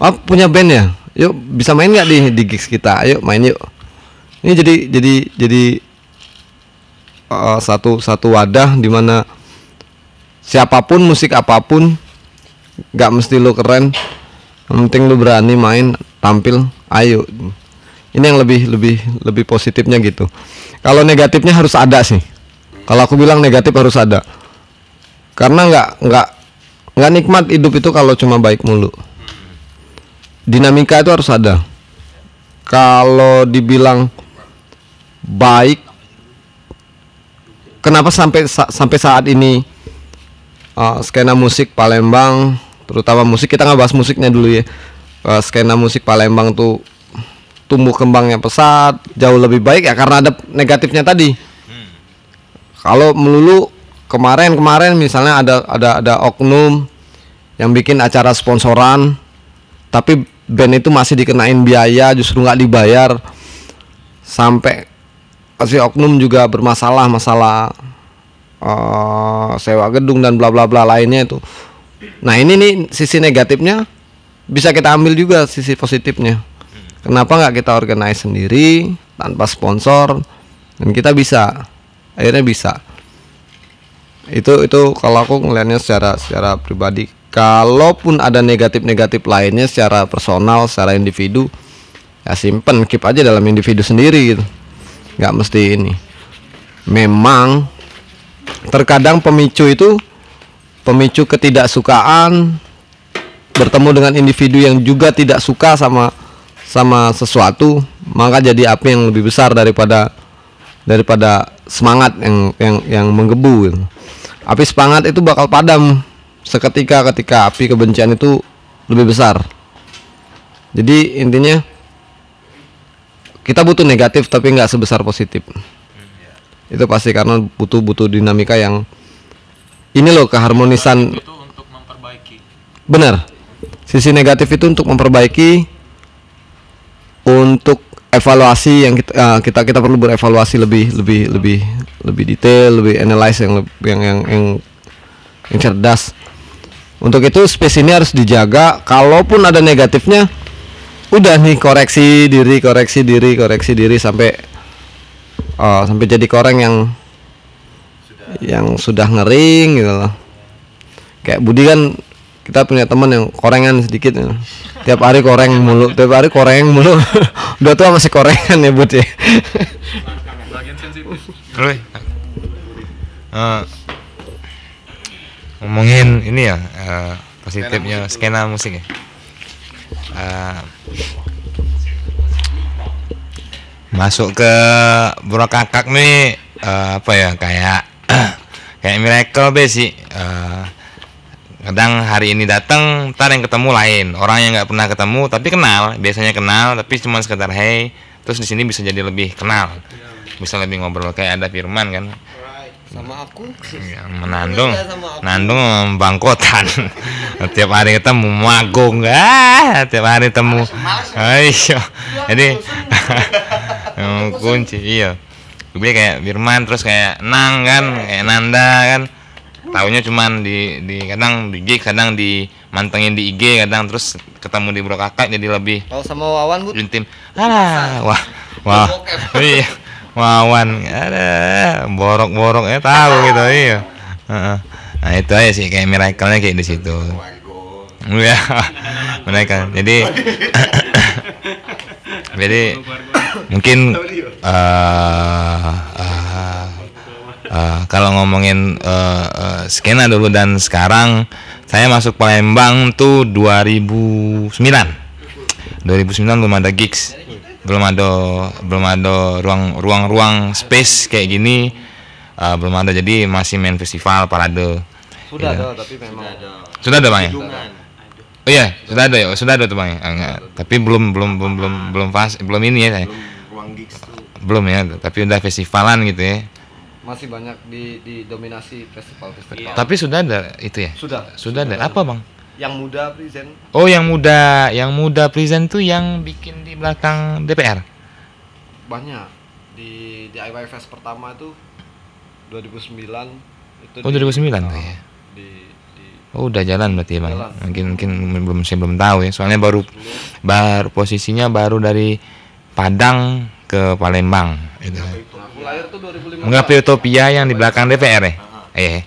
oh punya band ya? Yuk bisa main nggak di di gigs kita? Ayo main yuk. Ini jadi jadi jadi eh, satu satu wadah di mana siapa pun musik apa pun nggak mesti lu keren. Yang penting lu berani main tampil ayo. Ini yang lebih lebih lebih positifnya gitu. Kalau negatifnya harus ada sih. Kalau aku bilang negatif harus ada. Karena nggak nggak nggak nikmat hidup itu kalau cuma baik mulu dinamika itu harus ada. Kalau dibilang baik kenapa sampai sa- sampai saat ini uh, skena musik Palembang terutama musik kita nggak bahas musiknya dulu ya. Uh, skena musik Palembang tuh tumbuh kembangnya pesat jauh lebih baik ya karena ada negatifnya tadi. Kalau melulu kemarin kemarin misalnya ada ada ada oknum yang bikin acara sponsoran tapi band itu masih dikenain biaya justru nggak dibayar. Sampai si oknum juga bermasalah masalah eh, sewa gedung dan bla bla bla lainnya itu. Nah ini nih sisi negatifnya bisa kita ambil juga sisi positifnya. Kenapa nggak kita organize sendiri tanpa sponsor dan kita bisa akhirnya bisa. Itu itu kalau aku ngelihatnya secara secara pribadi kalaupun ada negatif-negatif lainnya secara personal secara individu ya simpen keep aja dalam individu sendiri gitu. Nggak mesti ini. Memang terkadang pemicu itu pemicu ketidaksukaan bertemu dengan individu yang juga tidak suka sama sama sesuatu maka jadi api yang lebih besar daripada daripada semangat yang yang yang menggebu gitu. api semangat itu bakal padam seketika ketika api kebencian itu lebih besar. Jadi intinya kita butuh negatif tapi nggak sebesar positif. Itu pasti karena butuh butuh dinamika yang ini loh keharmonisan. Benar. Sisi negatif itu untuk memperbaiki untuk evaluasi yang kita eh, kita kita perlu berevaluasi lebih lebih lebih lebih detail lebih analyze yang yang yang yang, yang cerdas untuk itu space ini harus dijaga. Kalaupun ada negatifnya udah nih koreksi diri koreksi diri koreksi diri sampai eh, sampai jadi koreng yang yang sudah ngering gitu loh. Kayak Budi kan kita punya teman yang korengan sedikit ya. tiap hari koreng mulu tiap hari koreng mulu. Udah tua masih korengan ya Bud ya Lu, eh, ngomongin ini ya eh, positifnya skena musik ya. Eh, masuk ke Bro Kakak nih eh, apa ya kayak kayak miracle be sih. Eh, kadang hari ini datang, ntar yang ketemu lain. Orang yang nggak pernah ketemu tapi kenal. Biasanya kenal tapi cuma sekedar hey terus di sini bisa jadi lebih kenal. Bisa lebih ngobrol. Kayak ada Firman kan sama aku. Ya, menandung. Nandung bangkotan. Tiap hari ketemu magung ah tiap hari temu ayo jadi emang kunci iya. Gue kayak Firman terus kayak Nang kan. Kayak Nanda kan. Tahunya cuman di di kadang di gig kadang di mantengin di IG kadang terus ketemu di bro kakak jadi lebih kalau sama Wawan Bud. Intim ah wah wah. Iya wawan ada borok-borok ya tahu gitu iya. Nah itu aja sih kayak miracle-nya kayak di situ. Iya, mereka. Jadi, jadi mungkin eh eh, eh, kalau ngomongin eh, eh, skena dulu dan sekarang, saya masuk Palembang tuh 2009. 2009 belum ada gigs belum ada belum ada ruang ruang ruang space kayak gini. Eh, belum ada. Jadi masih main festival parade. Sudah Iya. ada tapi memang sudah ada. Bang ya? Oh iya sudah ada ya? Sudah ada tuh bang ya? Ah, enggak. tapi belum belum belum belum belum pas belum ini ya saya. Belum ya tapi udah festivalan gitu ya. Masih banyak di didominasi festival-festival. tapi sudah ada itu ya? Sudah. sudah ada. Apa bang Yang muda present oh yang muda yang muda present tuh yang bikin di belakang DPR banyak di di DIY Fest pertama itu 2009 itu Oh, 2009 tuh ya. di di Oh udah jalan berarti ya bang. Jalan. Mungkin mungkin belum saya belum tahu ya. Soalnya baru baru posisinya baru dari Padang ke Palembang. Gitu. aku lahir tuh 2015 Mengapa Utopia yang di belakang DPR ya? Eh,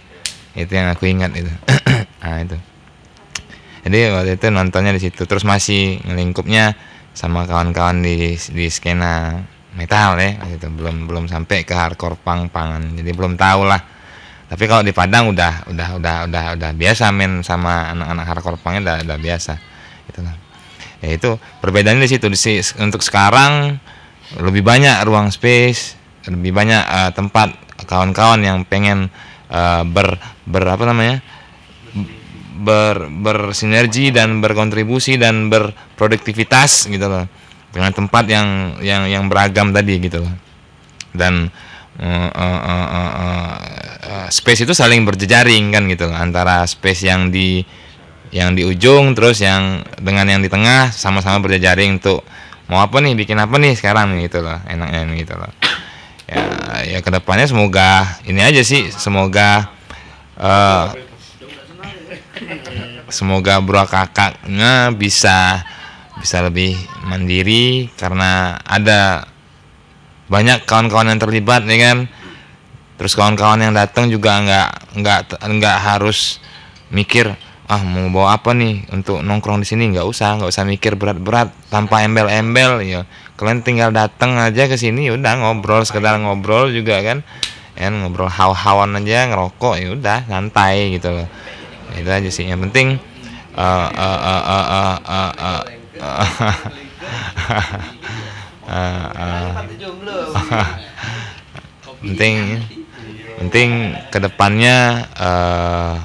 itu yang aku ingat itu. nah itu. Jadi waktu itu nontonnya di situ. Terus masih ngelingkupnya sama kawan-kawan di di skena metal ya. Waktu itu belum belum sampai ke hardcore punk pangan. Jadi belum tahu lah. Tapi kalau di Padang udah udah udah udah udah biasa main sama anak-anak hardcore punknya udah, udah biasa. Gitu lah. Ya itu perbedaannya di situ. Di untuk sekarang lebih banyak ruang space, lebih banyak eh, tempat kawan-kawan yang pengen eh, ber ber apa namanya? Ber bersinergi dan berkontribusi dan berproduktivitas gitu loh. Dengan tempat yang yang yang beragam tadi gitu loh. Dan eh, eh, eh, eh, eh, space itu saling berjejaring kan gitu loh. Antara space yang di yang di ujung terus yang dengan yang di tengah sama-sama berjejaring untuk mau apa nih bikin apa nih sekarang gitu loh enaknya gitu loh. Ya ya ke depannya semoga ini aja sih semoga eh, semoga bro kakaknya bisa bisa lebih mandiri karena ada banyak kawan-kawan yang terlibat ya kan? Terus kawan-kawan yang datang juga nggak nggak nggak harus mikir ah mau bawa apa nih untuk nongkrong di sini? Nggak usah nggak usah mikir berat-berat tanpa embel-embel ya. Kalian tinggal datang aja ke sini ya udah ngobrol sekedar ngobrol juga kan. Ya ngobrol haw-hawan aja ngerokok ya udah santai gitu loh itu aja sih yang penting penting penting ke depannya uh,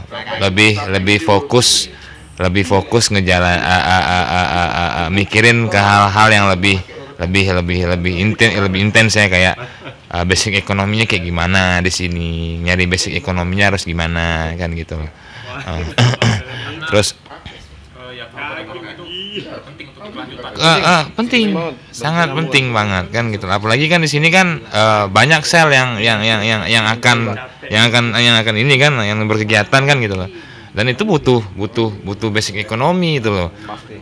lebih lebih fokus lebih fokus ngejalan uh, uh, uh, uh, uh, uh, uh, mikirin ke hal-hal yang lebih lebih lebih lebih intens lebih intens ya kayak uh, basic ekonominya kayak gimana di sini nyari basic ekonominya harus gimana kan gitu loh Eh, terus? Eh, eh, penting. Sangat penting banget kan gitu. Apalagi kan di sini kan eh, banyak sel yang yang yang yang yang akan yang akan yang akan ini kan yang berkegiatan kan gitu loh. Dan itu butuh butuh butuh basic ekonomi itu loh.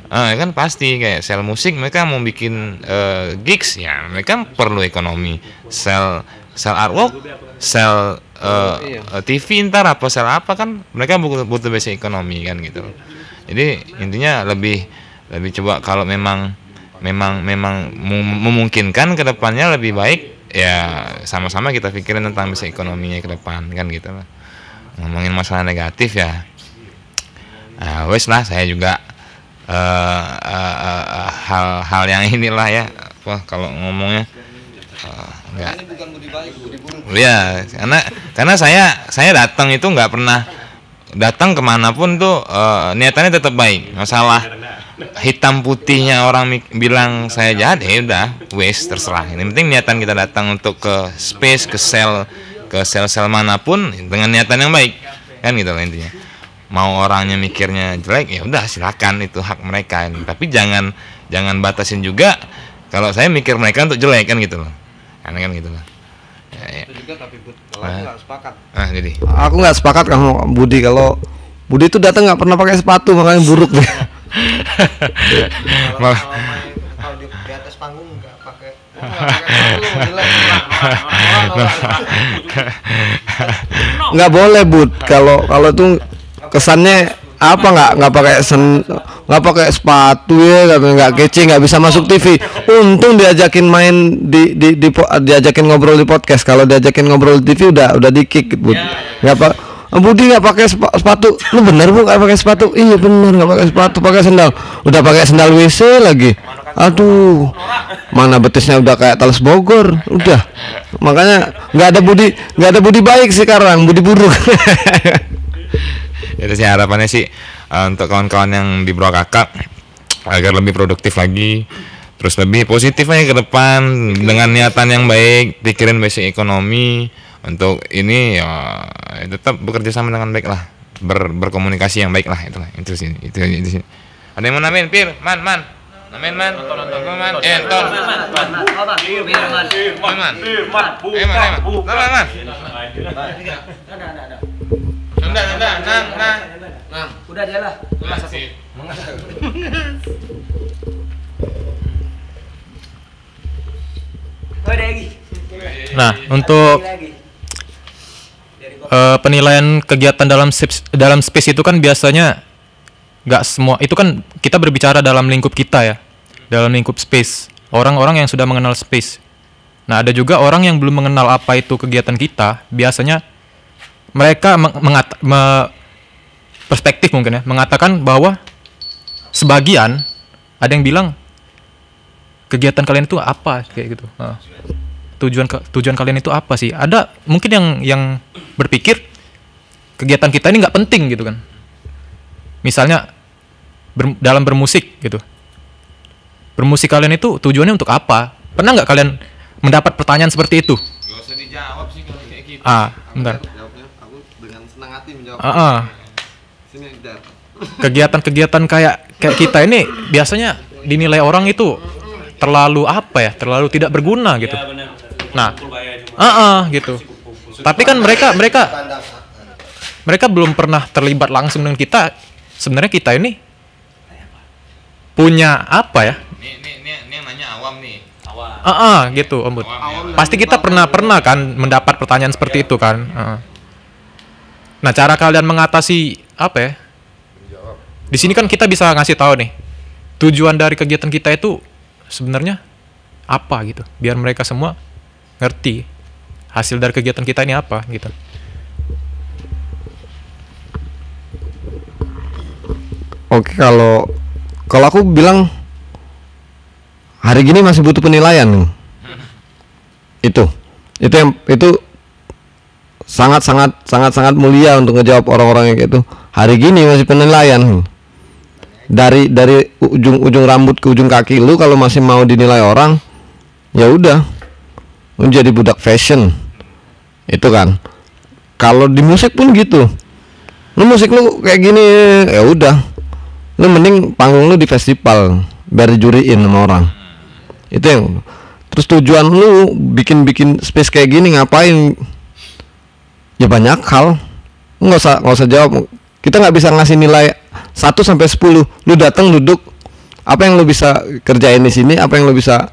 Ah, kan pasti. Kayak sel musik mereka mau bikin eh, gigs ya mereka perlu ekonomi. Sel sel artwork sel eh, eh, TV ntar apa sel apa kan mereka butuh, butuh basic ekonomi kan gitu. Loh jadi intinya lebih lebih coba kalau memang memang memang mem- memungkinkan ke depannya lebih baik ya sama-sama kita pikirin tentang bisa ekonominya ke depan kan gitu lah. Ngomongin masalah negatif ya. Nah, wes lah saya juga eh, eh, eh, eh, hal-hal yang inilah ya. Wah kalau ngomongnya eh, nggak bukan budi baik budi buruk Iya, karena karena saya saya datang itu nggak pernah datang ke mana pun tuh eh, niatannya tetap baik. Masalah hitam putihnya orang bilang saya jahat ya udah wes terserah. Yang penting niatan kita datang untuk ke space, ke sel, ke sel-sel mana pun dengan niatan yang baik kan gitu loh intinya. Mau orangnya mikirnya jelek ya udah silakan itu hak mereka. Tapi jangan jangan batasin juga kalau saya mikir mereka untuk jelek kan gitu loh. Kan kan gitu loh. Ya, ya. itu juga tapi but kalau aku nggak sepakat Ah, jadi. aku nggak sepakat kamu Budi kalau Budi itu datang nggak pernah pakai sepatu makanya buruk deh Malah kalau di, di atas panggung nggak pakai nggak boleh bud kalau kalau tuh kesannya apa nggak nggak pakai sen nggak pakai sepatu ya nggak kece nggak bisa masuk TV untung diajakin main di di, di po- diajakin ngobrol di podcast. Kalau diajakin ngobrol di TV udah udah di kick bud nggak pak Budi nggak pakai sepa- sepatu. Lu bener bu nggak pakai sepatu? Iya bener nggak pakai sepatu pakai sendal. Udah pakai sendal WC lagi. Aduh mana betisnya udah kayak talas Bogor. Udah. Makanya nggak ada budi nggak ada budi baik sekarang budi buruk itu sih harapannya sih eh, untuk kawan-kawan yang di bawah kakak agar lebih produktif lagi terus lebih positif aja ke depan dengan niatan yang baik pikirin basic ekonomi untuk ini ya tetap bekerja sama dengan baik lah. Ber, berkomunikasi yang baik lah itulah itu sih itu, itu sih. Ada yang mau namain pir man man. Namain man. Man. Eh nonton man man man. Eh man eh man man Nanda, nanda, nang, nang. Udah dia lah. Nah, untuk eh, penilaian kegiatan dalam space, dalam space itu kan biasanya nggak semua itu kan kita berbicara dalam lingkup kita ya, dalam lingkup space. Orang-orang yang sudah mengenal space. Nah, ada juga orang yang belum mengenal apa itu kegiatan kita. Biasanya mereka meng- mengat- me- perspektif mungkin ya mengatakan bahwa sebagian ada yang bilang kegiatan kalian itu apa kayak gitu. Nah tujuan ke- tujuan kalian itu apa sih? Ada mungkin yang yang berpikir kegiatan kita ini nggak penting gitu kan? Misalnya ber- dalam bermusik gitu. Bermusik kalian itu tujuannya untuk apa? Pernah nggak kalian mendapat pertanyaan seperti itu? Gak usah dijawab sih kalau kayak gitu. Ah, bentar. Sini Dar. kegiatan-kegiatan kayak kayak kita ini biasanya dinilai orang itu terlalu apa ya? Terlalu tidak berguna gitu. Nah, ah, ah, gitu. Tapi kan mereka mereka mereka belum pernah terlibat langsung dengan kita. Sebenarnya kita ini punya apa ya? Nih, nih, nih, nih yang nanya awam nih. Ah, ah, gitu, Om Bud. Pasti kita pernah pernah kan mendapat pertanyaan seperti itu kan. Ah. Nah, cara kalian mengatasi apa ya? Di sini kan kita bisa ngasih tahu nih tujuan dari kegiatan kita itu sebenarnya apa gitu, biar mereka semua ngerti hasil dari kegiatan kita ini apa gitu. Oke kalau kalau aku bilang hari gini masih butuh penilaian nih. Itu itu yang itu sangat sangat sangat sangat mulia untuk ngejawab orang-orang yang kayak itu. Hari gini masih penilaian. Dari dari ujung ujung rambut ke ujung kaki lu kalau masih mau dinilai orang ya udah. Lu jadi budak fashion. Itu kan. Kalau di musik pun gitu. Lu musik lu kayak gini ya udah. Lu mending panggung lu di festival biar dijuriin sama orang. Itu yang terus tujuan lu bikin bikin space kayak gini ngapain ya banyak hal. Nggak usah nggak usah jawab. Kita nggak bisa ngasih nilai 1 sampai 10 lu datang duduk. Apa yang lu bisa kerjain di sini? Apa yang lu bisa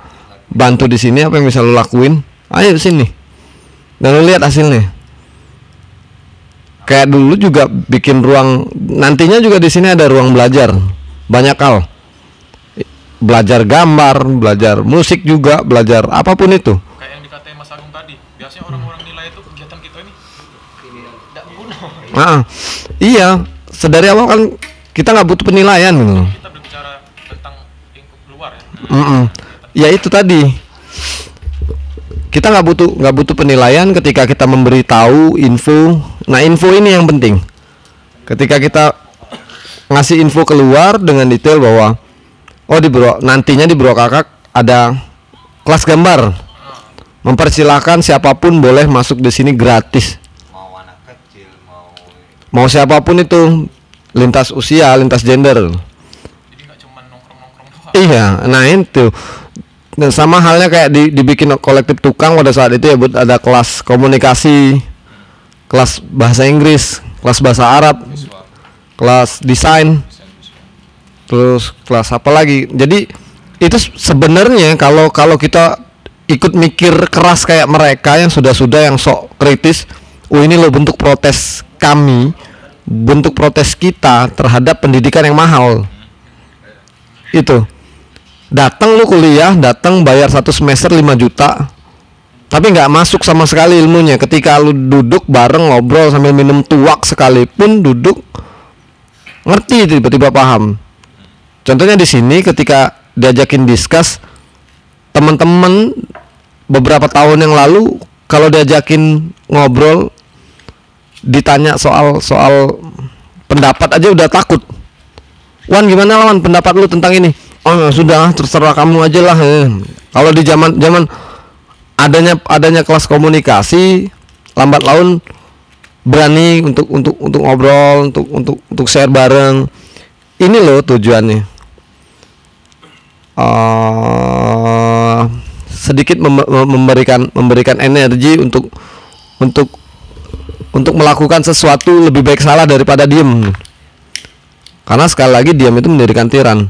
bantu di sini? Apa yang bisa lu lakuin? Ayo sini. Dan lu lihat hasilnya. Kayak dulu juga bikin ruang. Nantinya juga di sini ada ruang belajar. Banyak hal. Belajar gambar belajar musik juga belajar apa pun itu. Kayak yang dikatain Mas Agung tadi, biasanya orang-orang nilai itu kegiatan kita ini tidak berguna. Ah iya sedari awal kan kita nggak butuh penilaian gitu loh. Kita berbicara tentang lingkup luar ya. Mm-mm. ya itu tadi kita nggak butuh nggak butuh penilaian ketika kita memberi tahu info nah info ini yang penting ketika kita ngasih info keluar dengan detail bahwa oh di bro nantinya di bro kakak ada kelas gambar mempersilahkan siapa pun boleh masuk di sini gratis mau siapa pun itu lintas usia lintas gender Jadi nggak cuma nongkrong-nongkrong doang. Iya, nah itu. Nah, sama halnya kayak di, dibikin kolektif tukang pada saat itu ya buat ada kelas komunikasi, kelas bahasa Inggris, kelas bahasa Arab, kelas desain, terus kelas apa lagi. Jadi itu sebenarnya kalau kalau kita ikut mikir keras kayak mereka yang sudah-sudah yang sok kritis, oh ini loh bentuk protes kami, bentuk protes kita terhadap pendidikan yang mahal. Itu. Datang lu kuliah datang bayar satu semester 5 juta tapi nggak masuk sama sekali ilmunya. Ketika lu duduk bareng ngobrol sambil minum tuak sekalipun duduk ngerti tiba-tiba paham. Contohnya di sini ketika diajakin discuss teman-teman beberapa tahun yang lalu kalau diajakin ngobrol ditanya soal soal pendapat aja udah takut. Wan gimana Wan pendapat lu tentang ini? Oh ya sudah terserah kamu aja lah Eh, kalau di zaman zaman adanya adanya kelas komunikasi lambat laun berani untuk untuk untuk ngobrol untuk untuk untuk share bareng. Ini loh tujuannya. Eh sedikit mem- memberikan memberikan energi untuk untuk untuk melakukan sesuatu lebih baik salah daripada diem. Karena sekali lagi diam itu mendirikan tiran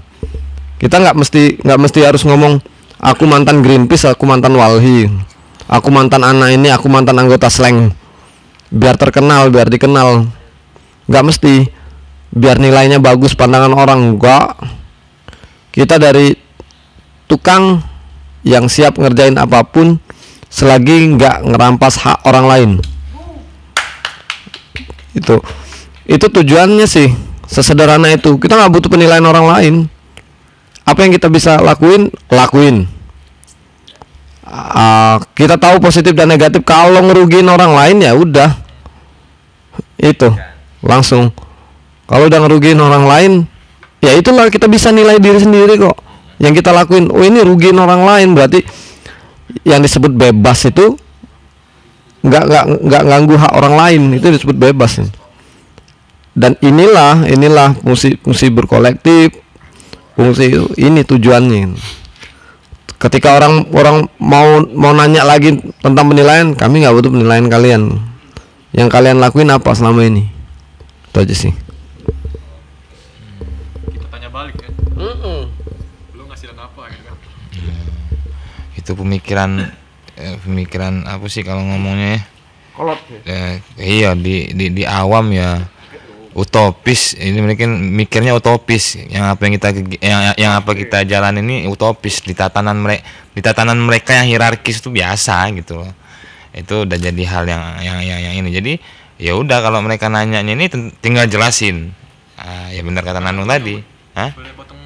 kita nggak mesti nggak mesti harus ngomong aku mantan Greenpeace aku mantan Walhi aku mantan anak ini aku mantan anggota slang biar terkenal biar dikenal. Nggak mesti. Biar nilainya bagus pandangan orang enggak kita dari tukang yang siap ngerjain apa pun selagi nggak ngerampas hak orang lain itu itu tujuannya sih sesederhana itu. Kita nggak butuh penilaian orang lain. Apa yang kita bisa lakuin lakuin. Ah, kita tahu positif dan negatif. Kalau ngerugiin orang lain ya udah. Itu langsung. Kalau udah ngerugiin orang lain ya itulah kita bisa nilai diri sendiri kok. Yang kita lakuin oh ini rugiin orang lain. Berarti yang disebut bebas itu nggak nggak nggak ganggu hak orang lain. Itu disebut bebas dan inilah inilah fungsi fungsi berkolektif fungsi ini tujuannya ketika orang orang mau mau nanya lagi tentang penilaian kami nggak butuh penilaian kalian. Yang kalian lakuin apa selama ini? Itu aja sih. Kita tanya balik ya. Lu ngasih dan apa gitu kan. itu pemikiran eh, pemikiran apa sih kalau ngomongnya ya? Eh, iya di, di di awam ya. Utopis. Ini mungkin mikirnya utopis. Yang apa yang kita yang, yang apa kita jalan ini utopis. Di tatanan mereka di tatanan mereka yang hierarkis itu biasa gitu loh. Itu udah jadi hal yang yang yang, yang ini. Jadi ya udah kalau mereka nanyanya ini tinggal jelasin. Ah, ya benar kata Nanung tadi. Hah? Boleh potong.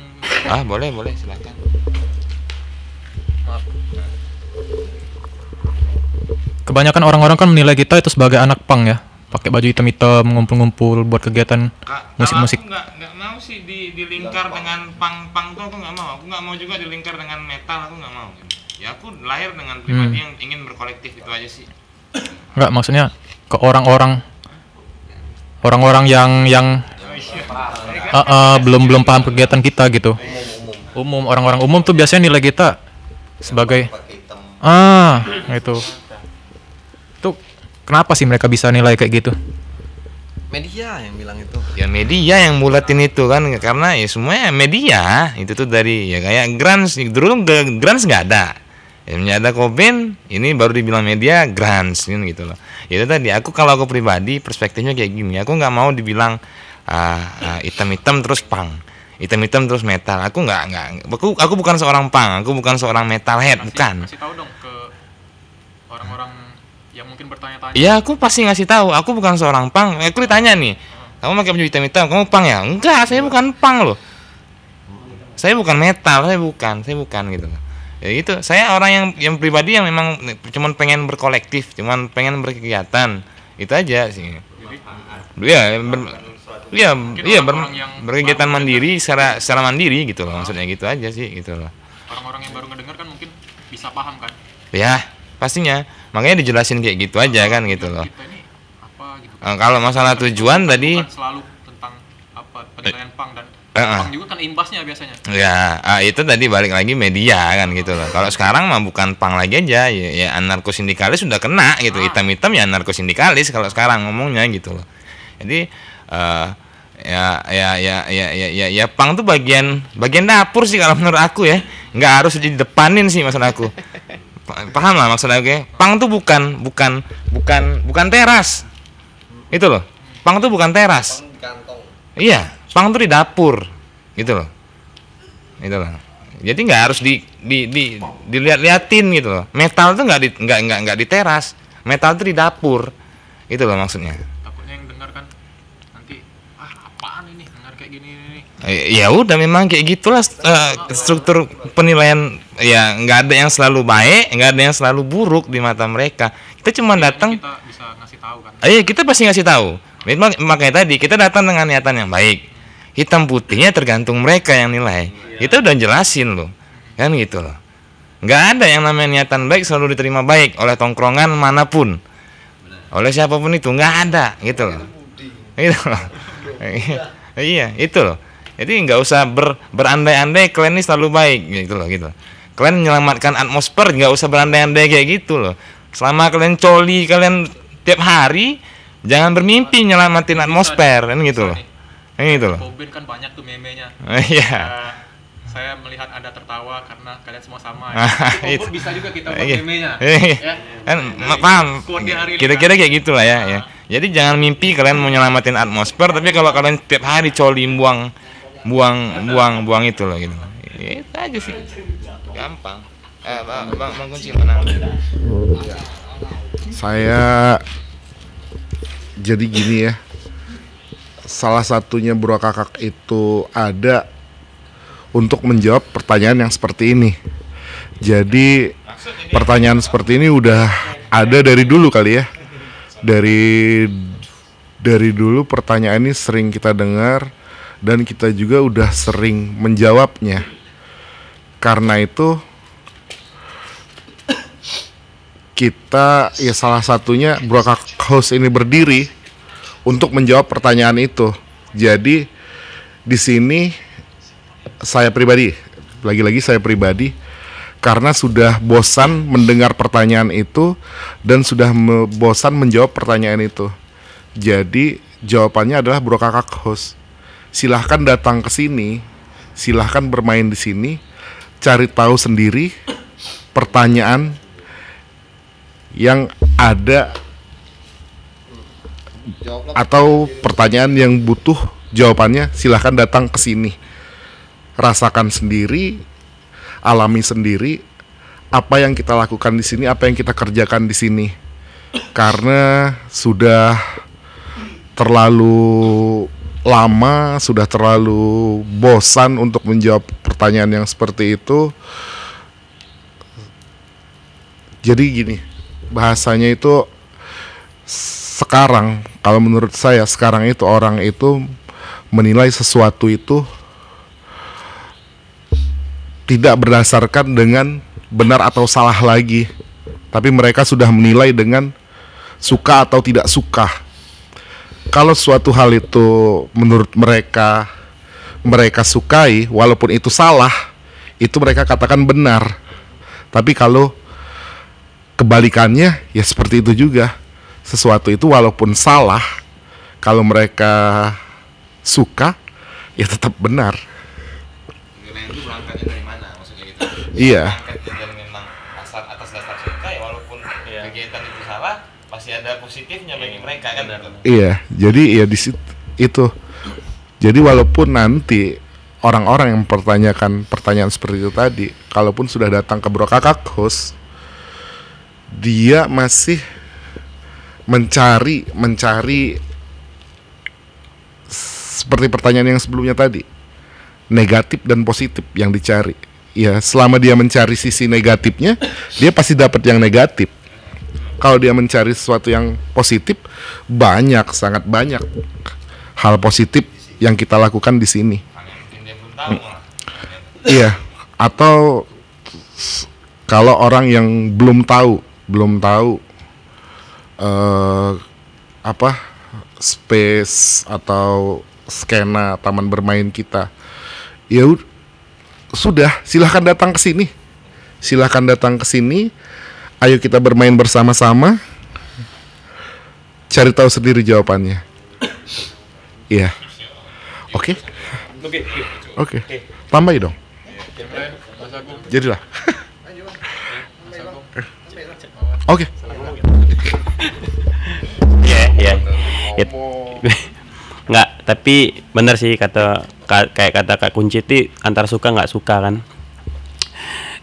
Ah boleh boleh silakan Kebanyakan orang-orang kan menilai kita itu sebagai anak pang ya. Pakai baju hitam-hitam, ngumpul-ngumpul buat kegiatan musik-musik. Aku nggak nggak mau sih di dilingkar dengan pang pang tuh aku nggak mau. Aku nggak mau juga dilingkar dengan metal. Aku nggak mau. Ya aku lahir dengan pribadi yang ingin berkolektif itu aja sih. Enggak, maksudnya ke orang-orang orang-orang yang yang eh, eh, belum belum paham kegiatan kita gitu. Umum orang-orang umum tuh biasanya nilai kita sebagai ah itu. Kenapa sih mereka bisa nilai kayak gitu? media yang bilang itu Ya media yang mulatin itu kan karena ya semuanya media itu tuh dari ya kayak Grans dulu g- Grans nggak ada. Ya ada Koben ini baru dibilang media Grans kan gitu loh. Ya Itu tadi aku kalau aku pribadi perspektifnya kayak gini. Aku nggak mau dibilang ah, ah, hitam-hitam terus pang. Hitam-hitam terus metal. Aku nggak nggak aku aku bukan seorang pang, aku bukan seorang metalhead, bukan. Tahu dong mungkin bertanya-tanya. Iya, aku pasti ngasih tahu. Aku bukan seorang pang. Eh, Aku ditanya nih, kamu pakai baju hitam-hitam, kamu pang ya? Enggak, saya bukan pang loh. Saya bukan metal, saya bukan, saya bukan gitu. Ya gitu. Saya orang yang yang pribadi yang memang cuman pengen berkolektif, cuman pengen berkegiatan. Itu aja sih. Iya, ber, iya, iya ber, berkegiatan mandiri secara secara mandiri gitu loh. Maksudnya gitu aja sih gitu loh. Orang-orang yang baru ngedengar kan mungkin bisa paham kan. Ya, pastinya. Makanya dijelasin kayak gitu aja kan gitu loh. Gitu. Eh, Kalau masalah tujuan tadi selalu tentang apa penilaian pang dan eh. pang juga kan imbasnya biasanya. Ya, ah, itu tadi balik lagi media kan gitu loh. Kalau sekarang mah bukan pang lagi aja, ya, ya anarko sindikalis sudah kena gitu. Hitam-hitam ya anarko sindikalis kalau sekarang ngomongnya gitu loh. Jadi eh, ya, ya ya ya ya ya ya pang tuh bagian bagian dapur sih kalau menurut aku ya. Nggak harus di depanin sih maksud aku. Pa- Paham lah maksud aku ya. Pang tuh bukan bukan bukan bukan teras. Itu loh. Pang tuh bukan teras. Iya, pang tuh di dapur, gitu loh. Gitu loh. Jadi nggak harus di di di dilihat-liatin gitu loh. Metal tuh nggak di nggak nggak nggak di teras. Metal tuh di dapur. Itu loh maksudnya. Takutnya yang dengar kan nanti ah apaan ini dengar kayak gini ini. Eh, ya udah memang kayak gitulah eh, struktur penilaian ya nggak ada yang selalu baik nggak ada yang selalu buruk di mata mereka kita cuma datang Kita bisa ngasih tahu kan. Iya kita pasti ngasih tahu. Memang makanya tadi kita datang dengan niatan yang baik. Hitam putihnya tergantung mereka yang nilai. Kita udah jelasin loh, kan gitu loh. Nggak ada yang namanya niatan baik selalu diterima baik oleh tongkrongan mana pun, oleh siapa pun itu nggak ada gitu loh. Gitu loh. iya itu loh. Jadi nggak usah ber, berandai-andai kalian ini selalu baik gitu loh gitu. Kalian menyelamatkan atmosfer nggak usah berandai-andai kayak gitu loh. Selama kalian coli kalian tiap hari jangan bermimpi nyelamatin atmosfer kan gitu loh. Kan gitu loh. Bobin kan banyak tuh meme-nya. Iya. Saya melihat Anda tertawa karena kalian semua sama. Ah, Itu bisa juga kita buat Iya. meme-nya. Iya. Ya. Kan paham. Ini Kira-kira kayak gitulah ya, ya. Jadi jangan mimpi kalian mau nyelamatin atmosfer tapi kalau kalian tiap hari coli buang buang buang buang itu loh gitu. Ya, Itu aja sih. Gampang. Eh, Bang, Bang, Bang Kunci mana? Saya jadi gini ya. Salah satunya Bro Kakak itu ada untuk menjawab pertanyaan yang seperti ini. Jadi pertanyaan seperti ini udah ada dari dulu kali ya. Dari dari dulu pertanyaan ini sering kita dengar dan kita juga udah sering menjawabnya. Karena itu kita ya salah satunya Broadcast House ini berdiri untuk menjawab pertanyaan itu. Jadi di sini saya pribadi, lagi-lagi saya pribadi karena sudah bosan mendengar pertanyaan itu dan sudah me- bosan menjawab pertanyaan itu. Jadi jawabannya adalah Bro Kakak Host. Silahkan datang ke sini, silahkan bermain di sini, cari tahu sendiri pertanyaan yang ada atau pertanyaan yang butuh jawabannya silahkan datang ke sini rasakan sendiri alami sendiri apa yang kita lakukan di sini apa yang kita kerjakan di sini. Karena sudah terlalu lama sudah terlalu bosan untuk menjawab pertanyaan yang seperti itu. Jadi gini bahasanya itu sekarang kalau menurut saya sekarang itu orang itu menilai sesuatu itu tidak berdasarkan dengan benar atau salah lagi tapi mereka sudah menilai dengan suka atau tidak suka. Kalau suatu hal itu menurut mereka mereka sukai walaupun itu salah itu mereka katakan benar. Tapi kalau kebalikannya ya seperti itu juga. Sesuatu itu walaupun salah kalau mereka suka ya tetap benar. Itu berangkatnya dari mana maksudnya gitu? Iya. Memang asal atas dasar suka ya walaupun kegiatan itu salah pasti ada positifnya bagi mereka kan? iya jadi ya di situ itu. Jadi walaupun nanti orang-orang yang mempertanyakan pertanyaan seperti itu tadi kalaupun sudah datang ke Bro Kakak host dia masih mencari mencari seperti pertanyaan yang sebelumnya tadi negatif dan positif yang dicari ya selama dia mencari sisi negatifnya dia pasti dapat yang negatif. Kalau dia mencari sesuatu yang positif banyak sangat banyak hal positif yang kita lakukan di sini. Iya atau kalau orang yang belum tahu belum tahu eh apa space atau skena taman bermain kita ya sudah silahkan datang ke sini. Silahkan datang ke sini. Ayo kita bermain bersama-sama. Cari tahu sendiri jawabannya. Iya. Oke? Oke tambahin dong. Jadilah. Oke. Iya, iya. It- nggak, tapi benar sih kata ka- kayak kata Kak Kunci itu antara suka nggak suka kan.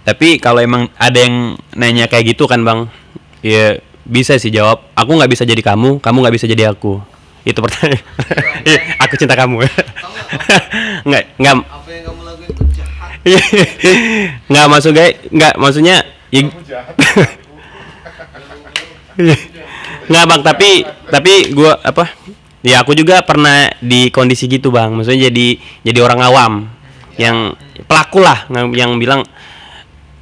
Tapi kalau emang ada yang nanya kayak gitu kan bang, ya bisa sih jawab. Aku nggak bisa jadi kamu, kamu nggak bisa jadi aku. itu pertanyaan Iya, aku cinta kamu nggak nggak Apa yang kamu lakuin itu jahat. nggak maksud guys nggak maksudnya ya, nggak bang tapi tapi gua apa ya aku juga pernah di kondisi gitu bang. Maksudnya jadi jadi orang awam yang pelaku lah yang- bilang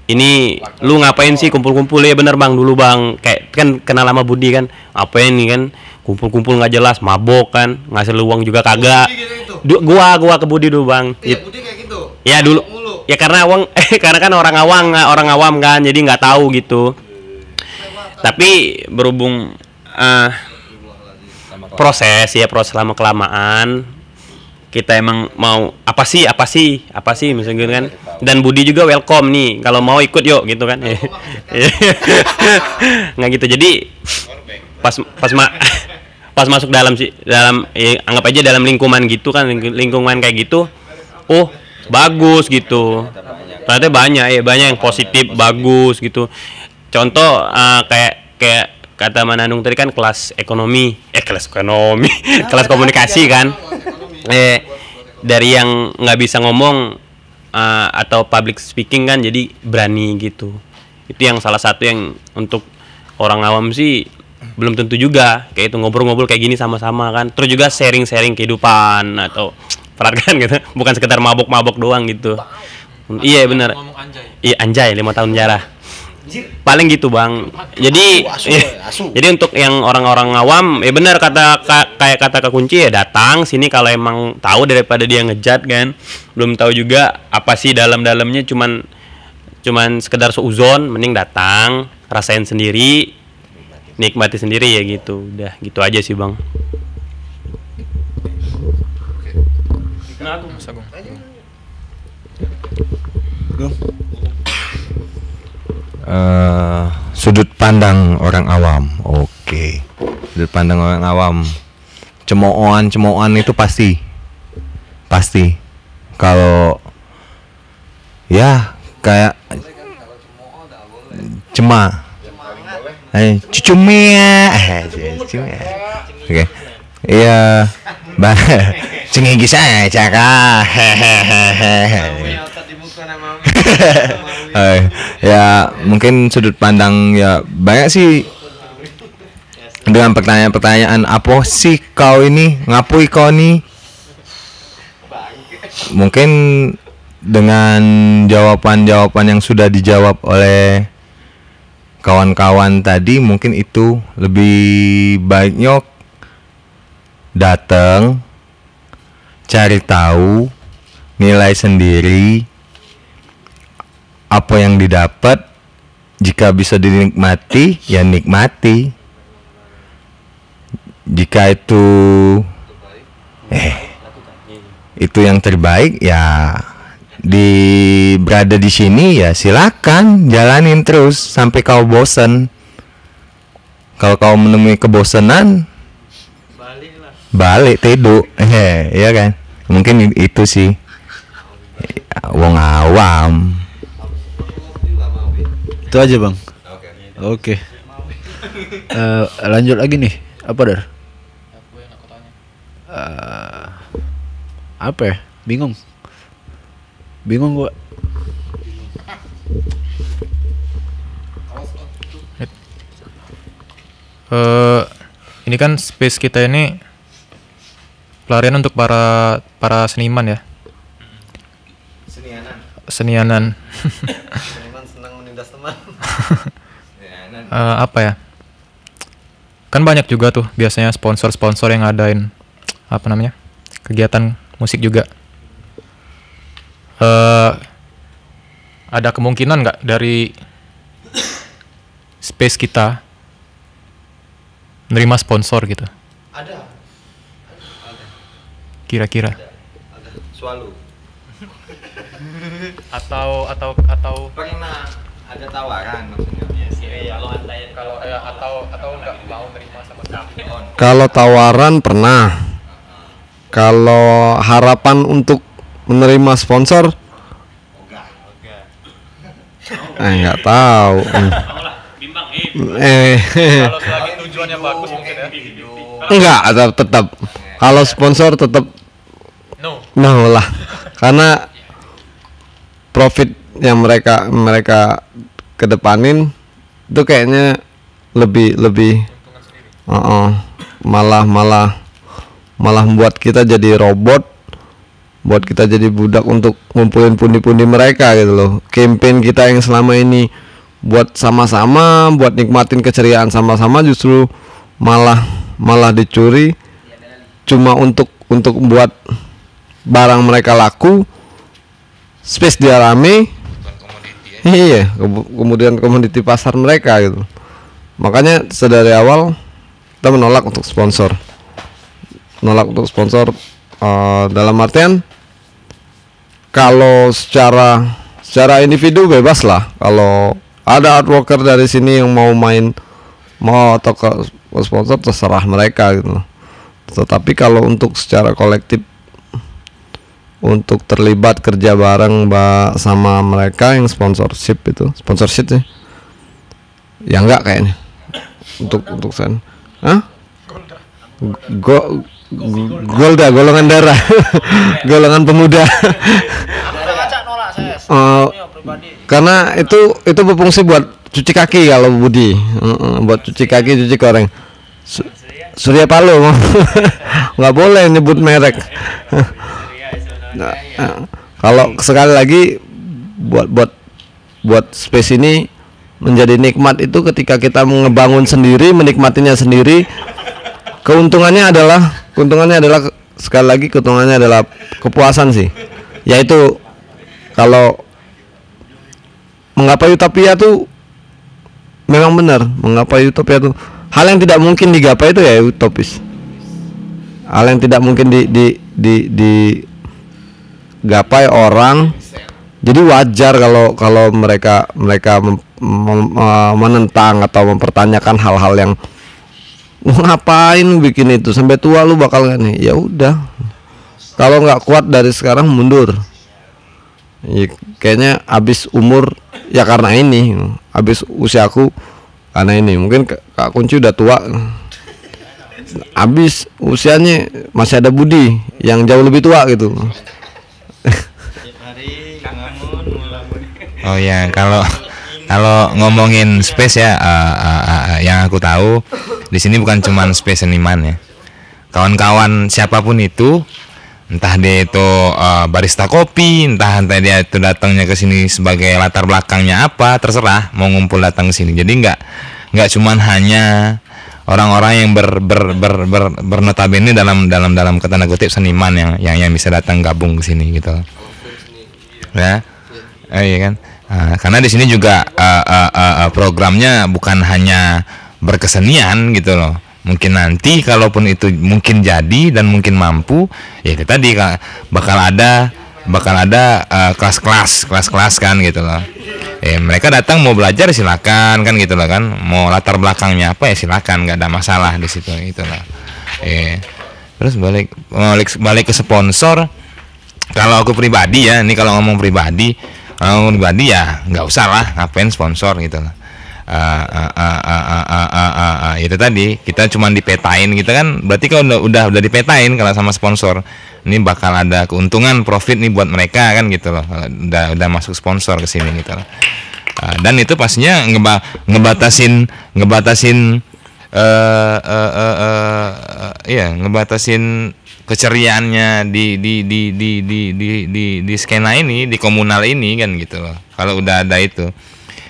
ini lu ngapain sih kumpul-kumpul? Ya bener bang dulu bang. Kayak kan kenal lama Budi kan. Apa ini kan? Kumpul-kumpul nggak jelas mabok kan. Ngasih uang juga kagak. Gitu itu. Du- gua gua ke Budi dulu bang. Iya, Budi kayak gitu. ya dulu ya karena awang eh karena kan orang awam orang awam kan jadi nggak tahu gitu. Tapi berhubung eh, proses ya proses lama kelamaan kita emang mau apa sih apa sih apa sih misalnya gitu kan. Dan Budi juga welcome nih kalau mau ikut yuk gitu kan. Nggak gitu jadi pas pas ma pas masuk dalam sih dalam ya, anggap aja dalam lingkungan gitu kan ling- lingkungan kayak gitu oh bagus gitu. Ternyata banyak ya banyak yang positif bagus gitu. Contoh eh, kayak kayak kata Mananung tadi kan kelas ekonomi eh kelas ekonomi kelas komunikasi kan. Eh dari yang nggak bisa ngomong eh, atau public speaking kan jadi berani gitu. Itu yang salah satu yang untuk orang awam sih belum tentu juga. Kayak itu ngobrol-ngobrol kayak gini sama-sama kan. Terus juga sharing-sharing kehidupan atau perhatikan gitu. Bukan sekedar mabok-mabok doang gitu. Iya bener iya anjay lima tahun jarah paling gitu bang. Jadi jadi untuk yang orang-orang awam ya benar kata ka- kayak kata Kak kunci ya datang sini kalau emang tahu daripada dia ngejat kan. Belum tahu juga apa sih dalam-dalamnya cuman cuman sekedar seuzon mending datang rasain sendiri nikmati sendiri ya gitu. Udah gitu aja sih bang Eh, sudut pandang orang awam. Oke. Sudut pandang orang awam. Cemoohan, cemoohan itu pasti. Pasti. Kalau ya kayak cema. Eh, cucumia. Eh, cucumia. Oke. Iya. Ba cengigis aja kah. Hehehe. Eh, ya mungkin sudut pandang ya banyak sih. Dengan pertanyaan-pertanyaan apa sih kau ini? Ngapui kau nih mungkin dengan jawaban-jawaban yang sudah dijawab oleh kawan-kawan tadi mungkin itu lebih baiknya datang cari tahu nilai sendiri apa yang didapat jika bisa dinikmati ya nikmati. Jika itu eh itu yang terbaik ya di berada di sini ya silakan jalanin terus sampai kau bosan kalau kau menemui kebosanan balik tidur. Eh iya kan? Mungkin itu sih. Wong awam Itu aja bang. Oke. Eh, lanjut lagi nih. Apa dar? Eh, apa ya? Bingung. Bingung gua. Eh, ini kan space kita ini pelarian untuk para para seniman ya. Senianan. Senianan. Menindas teman. Eh, apa ya? Kan banyak juga tuh biasanya sponsor-sponsor yang ngadain apa namanya? kegiatan musik juga. Eh ada kemungkinan nggak dari space kita menerima sponsor gitu? Ada. Kira-kira Ada. Selalu. atau atau atau Pernah ada tawaran maksudnya. kalau ya atau atau nggak mau menerima sama sekali. Kalau tawaran pernah. Kalau harapan untuk menerima sponsor Eh nggak tahu. Eh selagi tujuannya bagus mungkin ya. Enggak, tetap, tetap. Kalau sponsor tetap no. lah. Karena profit yang mereka mereka kedepanin itu kayaknya lebih lebih uh-uh, malah malah malah membuat kita jadi robot buat kita jadi budak untuk ngumpulin pundi-pundi mereka gitu loh. Campaign kita yang selama ini buat sama-sama buat nikmatin keceriaan sama-sama justru malah malah dicuri. Cuma untuk untuk buat barang mereka laku space dia rame iya ke- kemudian komoditi pasar mereka gitu. Makanya sedari awal kita menolak untuk sponsor. Menolak untuk sponsor eh, dalam artian kalau secara secara individu bebas lah. Kalau ada artworker dari sini yang mau main mau atau ke sponsor terserah mereka gitu. Tetapi kalau untuk secara kolektif untuk terlibat kerja bareng ba- sama mereka yang sponsorship itu. Sponsorship sih. Ya enggak kayaknya. Untuk untuk sana. Hah? Go, go- Golda golongan darah. Golongan pemuda. Eh, karena itu itu berfungsi buat cuci kaki kalau Budi. Buat cuci kaki cuci koreng Su- Surya Paloh. Nggak boleh nyebut merek Nah, eh, kalau sekali lagi buat buat buat space ini menjadi nikmat itu ketika kita ngebangun sendiri menikmatinya sendiri keuntungannya adalah keuntungannya adalah sekali lagi keuntungannya adalah kepuasan sih. Yaitu kalau menggapai utopia tuh memang benar menggapai utopia tuh hal yang tidak mungkin digapai itu ya utopis. Hal yang tidak mungkin di di di, digapai orang. Jadi wajar kalau kalau mereka mereka mem- mem- eh, menentang atau mempertanyakan hal-hal yang "Lu ngapain bikin itu? Sampai tua lu bakal gak nih? Ya udah. Kalau nggak kuat dari sekarang mundur. Ya, kayaknya habis umur ya karena ini habis usiaku karena ini. Mungkin Kak- kunci udah tua. Habis usianya masih ada Budi yang jauh lebih tua gitu Oh ya, kalau kalau ngomongin space ya, eh, eh, eh, yang aku tahu di sini bukan cuman space seniman ya. Kawan-kawan siapa pun itu, entah dia itu eh, barista kopi, entah entah dia itu datangnya ke sini sebagai latar belakangnya apa, terserah mau ngumpul datang ke sini. Jadi nggak nggak cuman hanya orang-orang yang ber, ber, ber, ber, bernotabene dalam dalam dalam kata kutip seniman yang yang yang bisa datang gabung ke sini gitu. Ya. Oh, iya kan? Ah, karena di sini juga ah, ah, ah, programnya bukan hanya berkesenian gitu loh. Mungkin nanti kalaupun itu mungkin jadi dan mungkin mampu, ya itu tadi bakal ada bakal ada ah, kelas-kelas kelas-kelas kan gitu loh. Eh mereka datang mau belajar silakan kan gitu loh kan. Mau latar belakangnya apa ya silakan nggak ada masalah di situ gitu loh. Eh terus balik balik balik ke sponsor kalau aku pribadi ya ini kalau ngomong pribadi kalau ngomong pribadi ya nggak usah lah ngapain sponsor gitu lah Eh, eh, eh, eh, eh, eh, eh, eh, eh, itu tadi kita cuma dipetain gitu kan berarti kalau udah udah udah dipetain kalau sama sponsor ini bakal ada keuntungan profit nih buat mereka kan gitu loh kalau udah udah masuk sponsor ke sini gitu loh Eh, dan itu pastinya ngeba ngebatasin ngebatasin eh eh eh eh, eh, iya ngebatasin keceriaannya di di di di di di di, di skena ini di komunal ini kan gitu loh kalau udah ada itu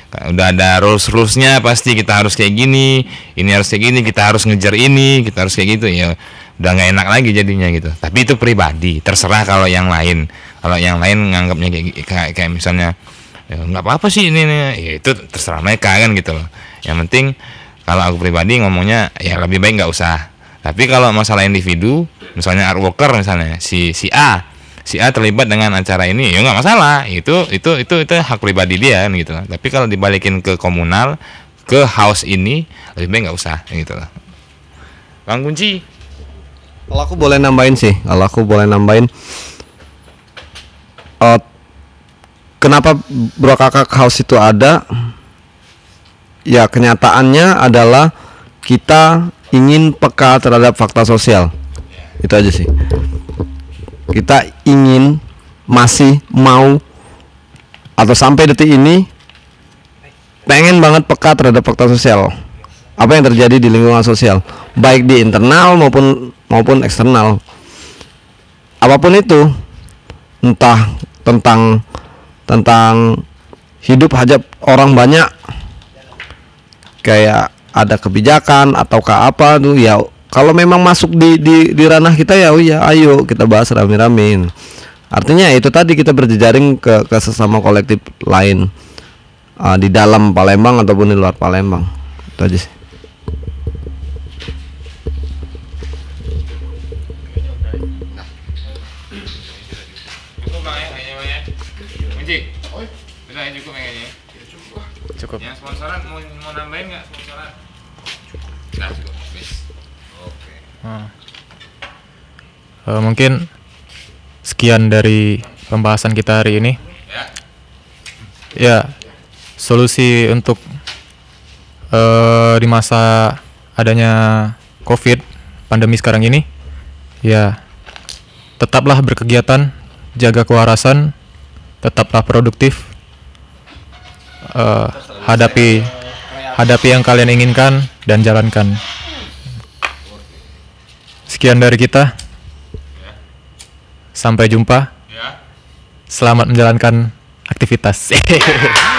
udah ada rules rulesnya pasti kita harus kayak gini ini harus kayak gini kita harus ngejar ini kita harus kayak gitu ya. Udah nggak enak lagi jadinya gitu. Tapi itu pribadi terserah kalau yang lain. Kalau yang lain nganggapnya kayak kayak, kayak misalnya ya nggak apa-apa sih ini, ini. Ya itu terserah mereka kan gitu loh. Yang penting kalau aku pribadi ngomongnya ya lebih baik nggak usah. Tapi kalau masalah individu misalnya art worker misalnya si si A si A terlibat dengan acara ini ya nggak masalah itu itu itu itu hak pribadi dia kan gitu tapi kalau dibalikin ke komunal ke house ini lebih baik nggak usah gitu loh bang kunci Kalau aku boleh nambahin sih, kalau aku boleh nambahin, eh, kenapa Bro Kakak House itu ada? Ya kenyataannya adalah kita ingin peka terhadap fakta sosial. Itu aja sih. Kita ingin masih mau atau sampai detik ini pengen banget peka terhadap fakta sosial. Apa yang terjadi di lingkungan sosial, baik di internal maupun maupun eksternal. Apa pun itu, entah tentang tentang hidup hajat orang banyak kayak ada kebijakan ataukah apa tuh ya kalau memang masuk di di di ranah kita ya oh ya ayo kita bahas rame-rame. Artinya itu tadi kita berjejaring ke ke sesama kolektif lain uh, di dalam Palembang ataupun di luar Palembang. Itu aja sih. Cukup bang ya, kayaknya Eh, mungkin sekian dari pembahasan kita hari ini. Ya. Ya, solusi untuk eh di masa adanya COVID pandemi sekarang ini, ya tetaplah berkegiatan, jaga kewarasan, tetaplah produktif, eh, hadapi hadapi yang kalian inginkan dan jalankan. Sekian dari kita. Ya. Sampai jumpa. Ya. Selamat menjalankan aktivitas.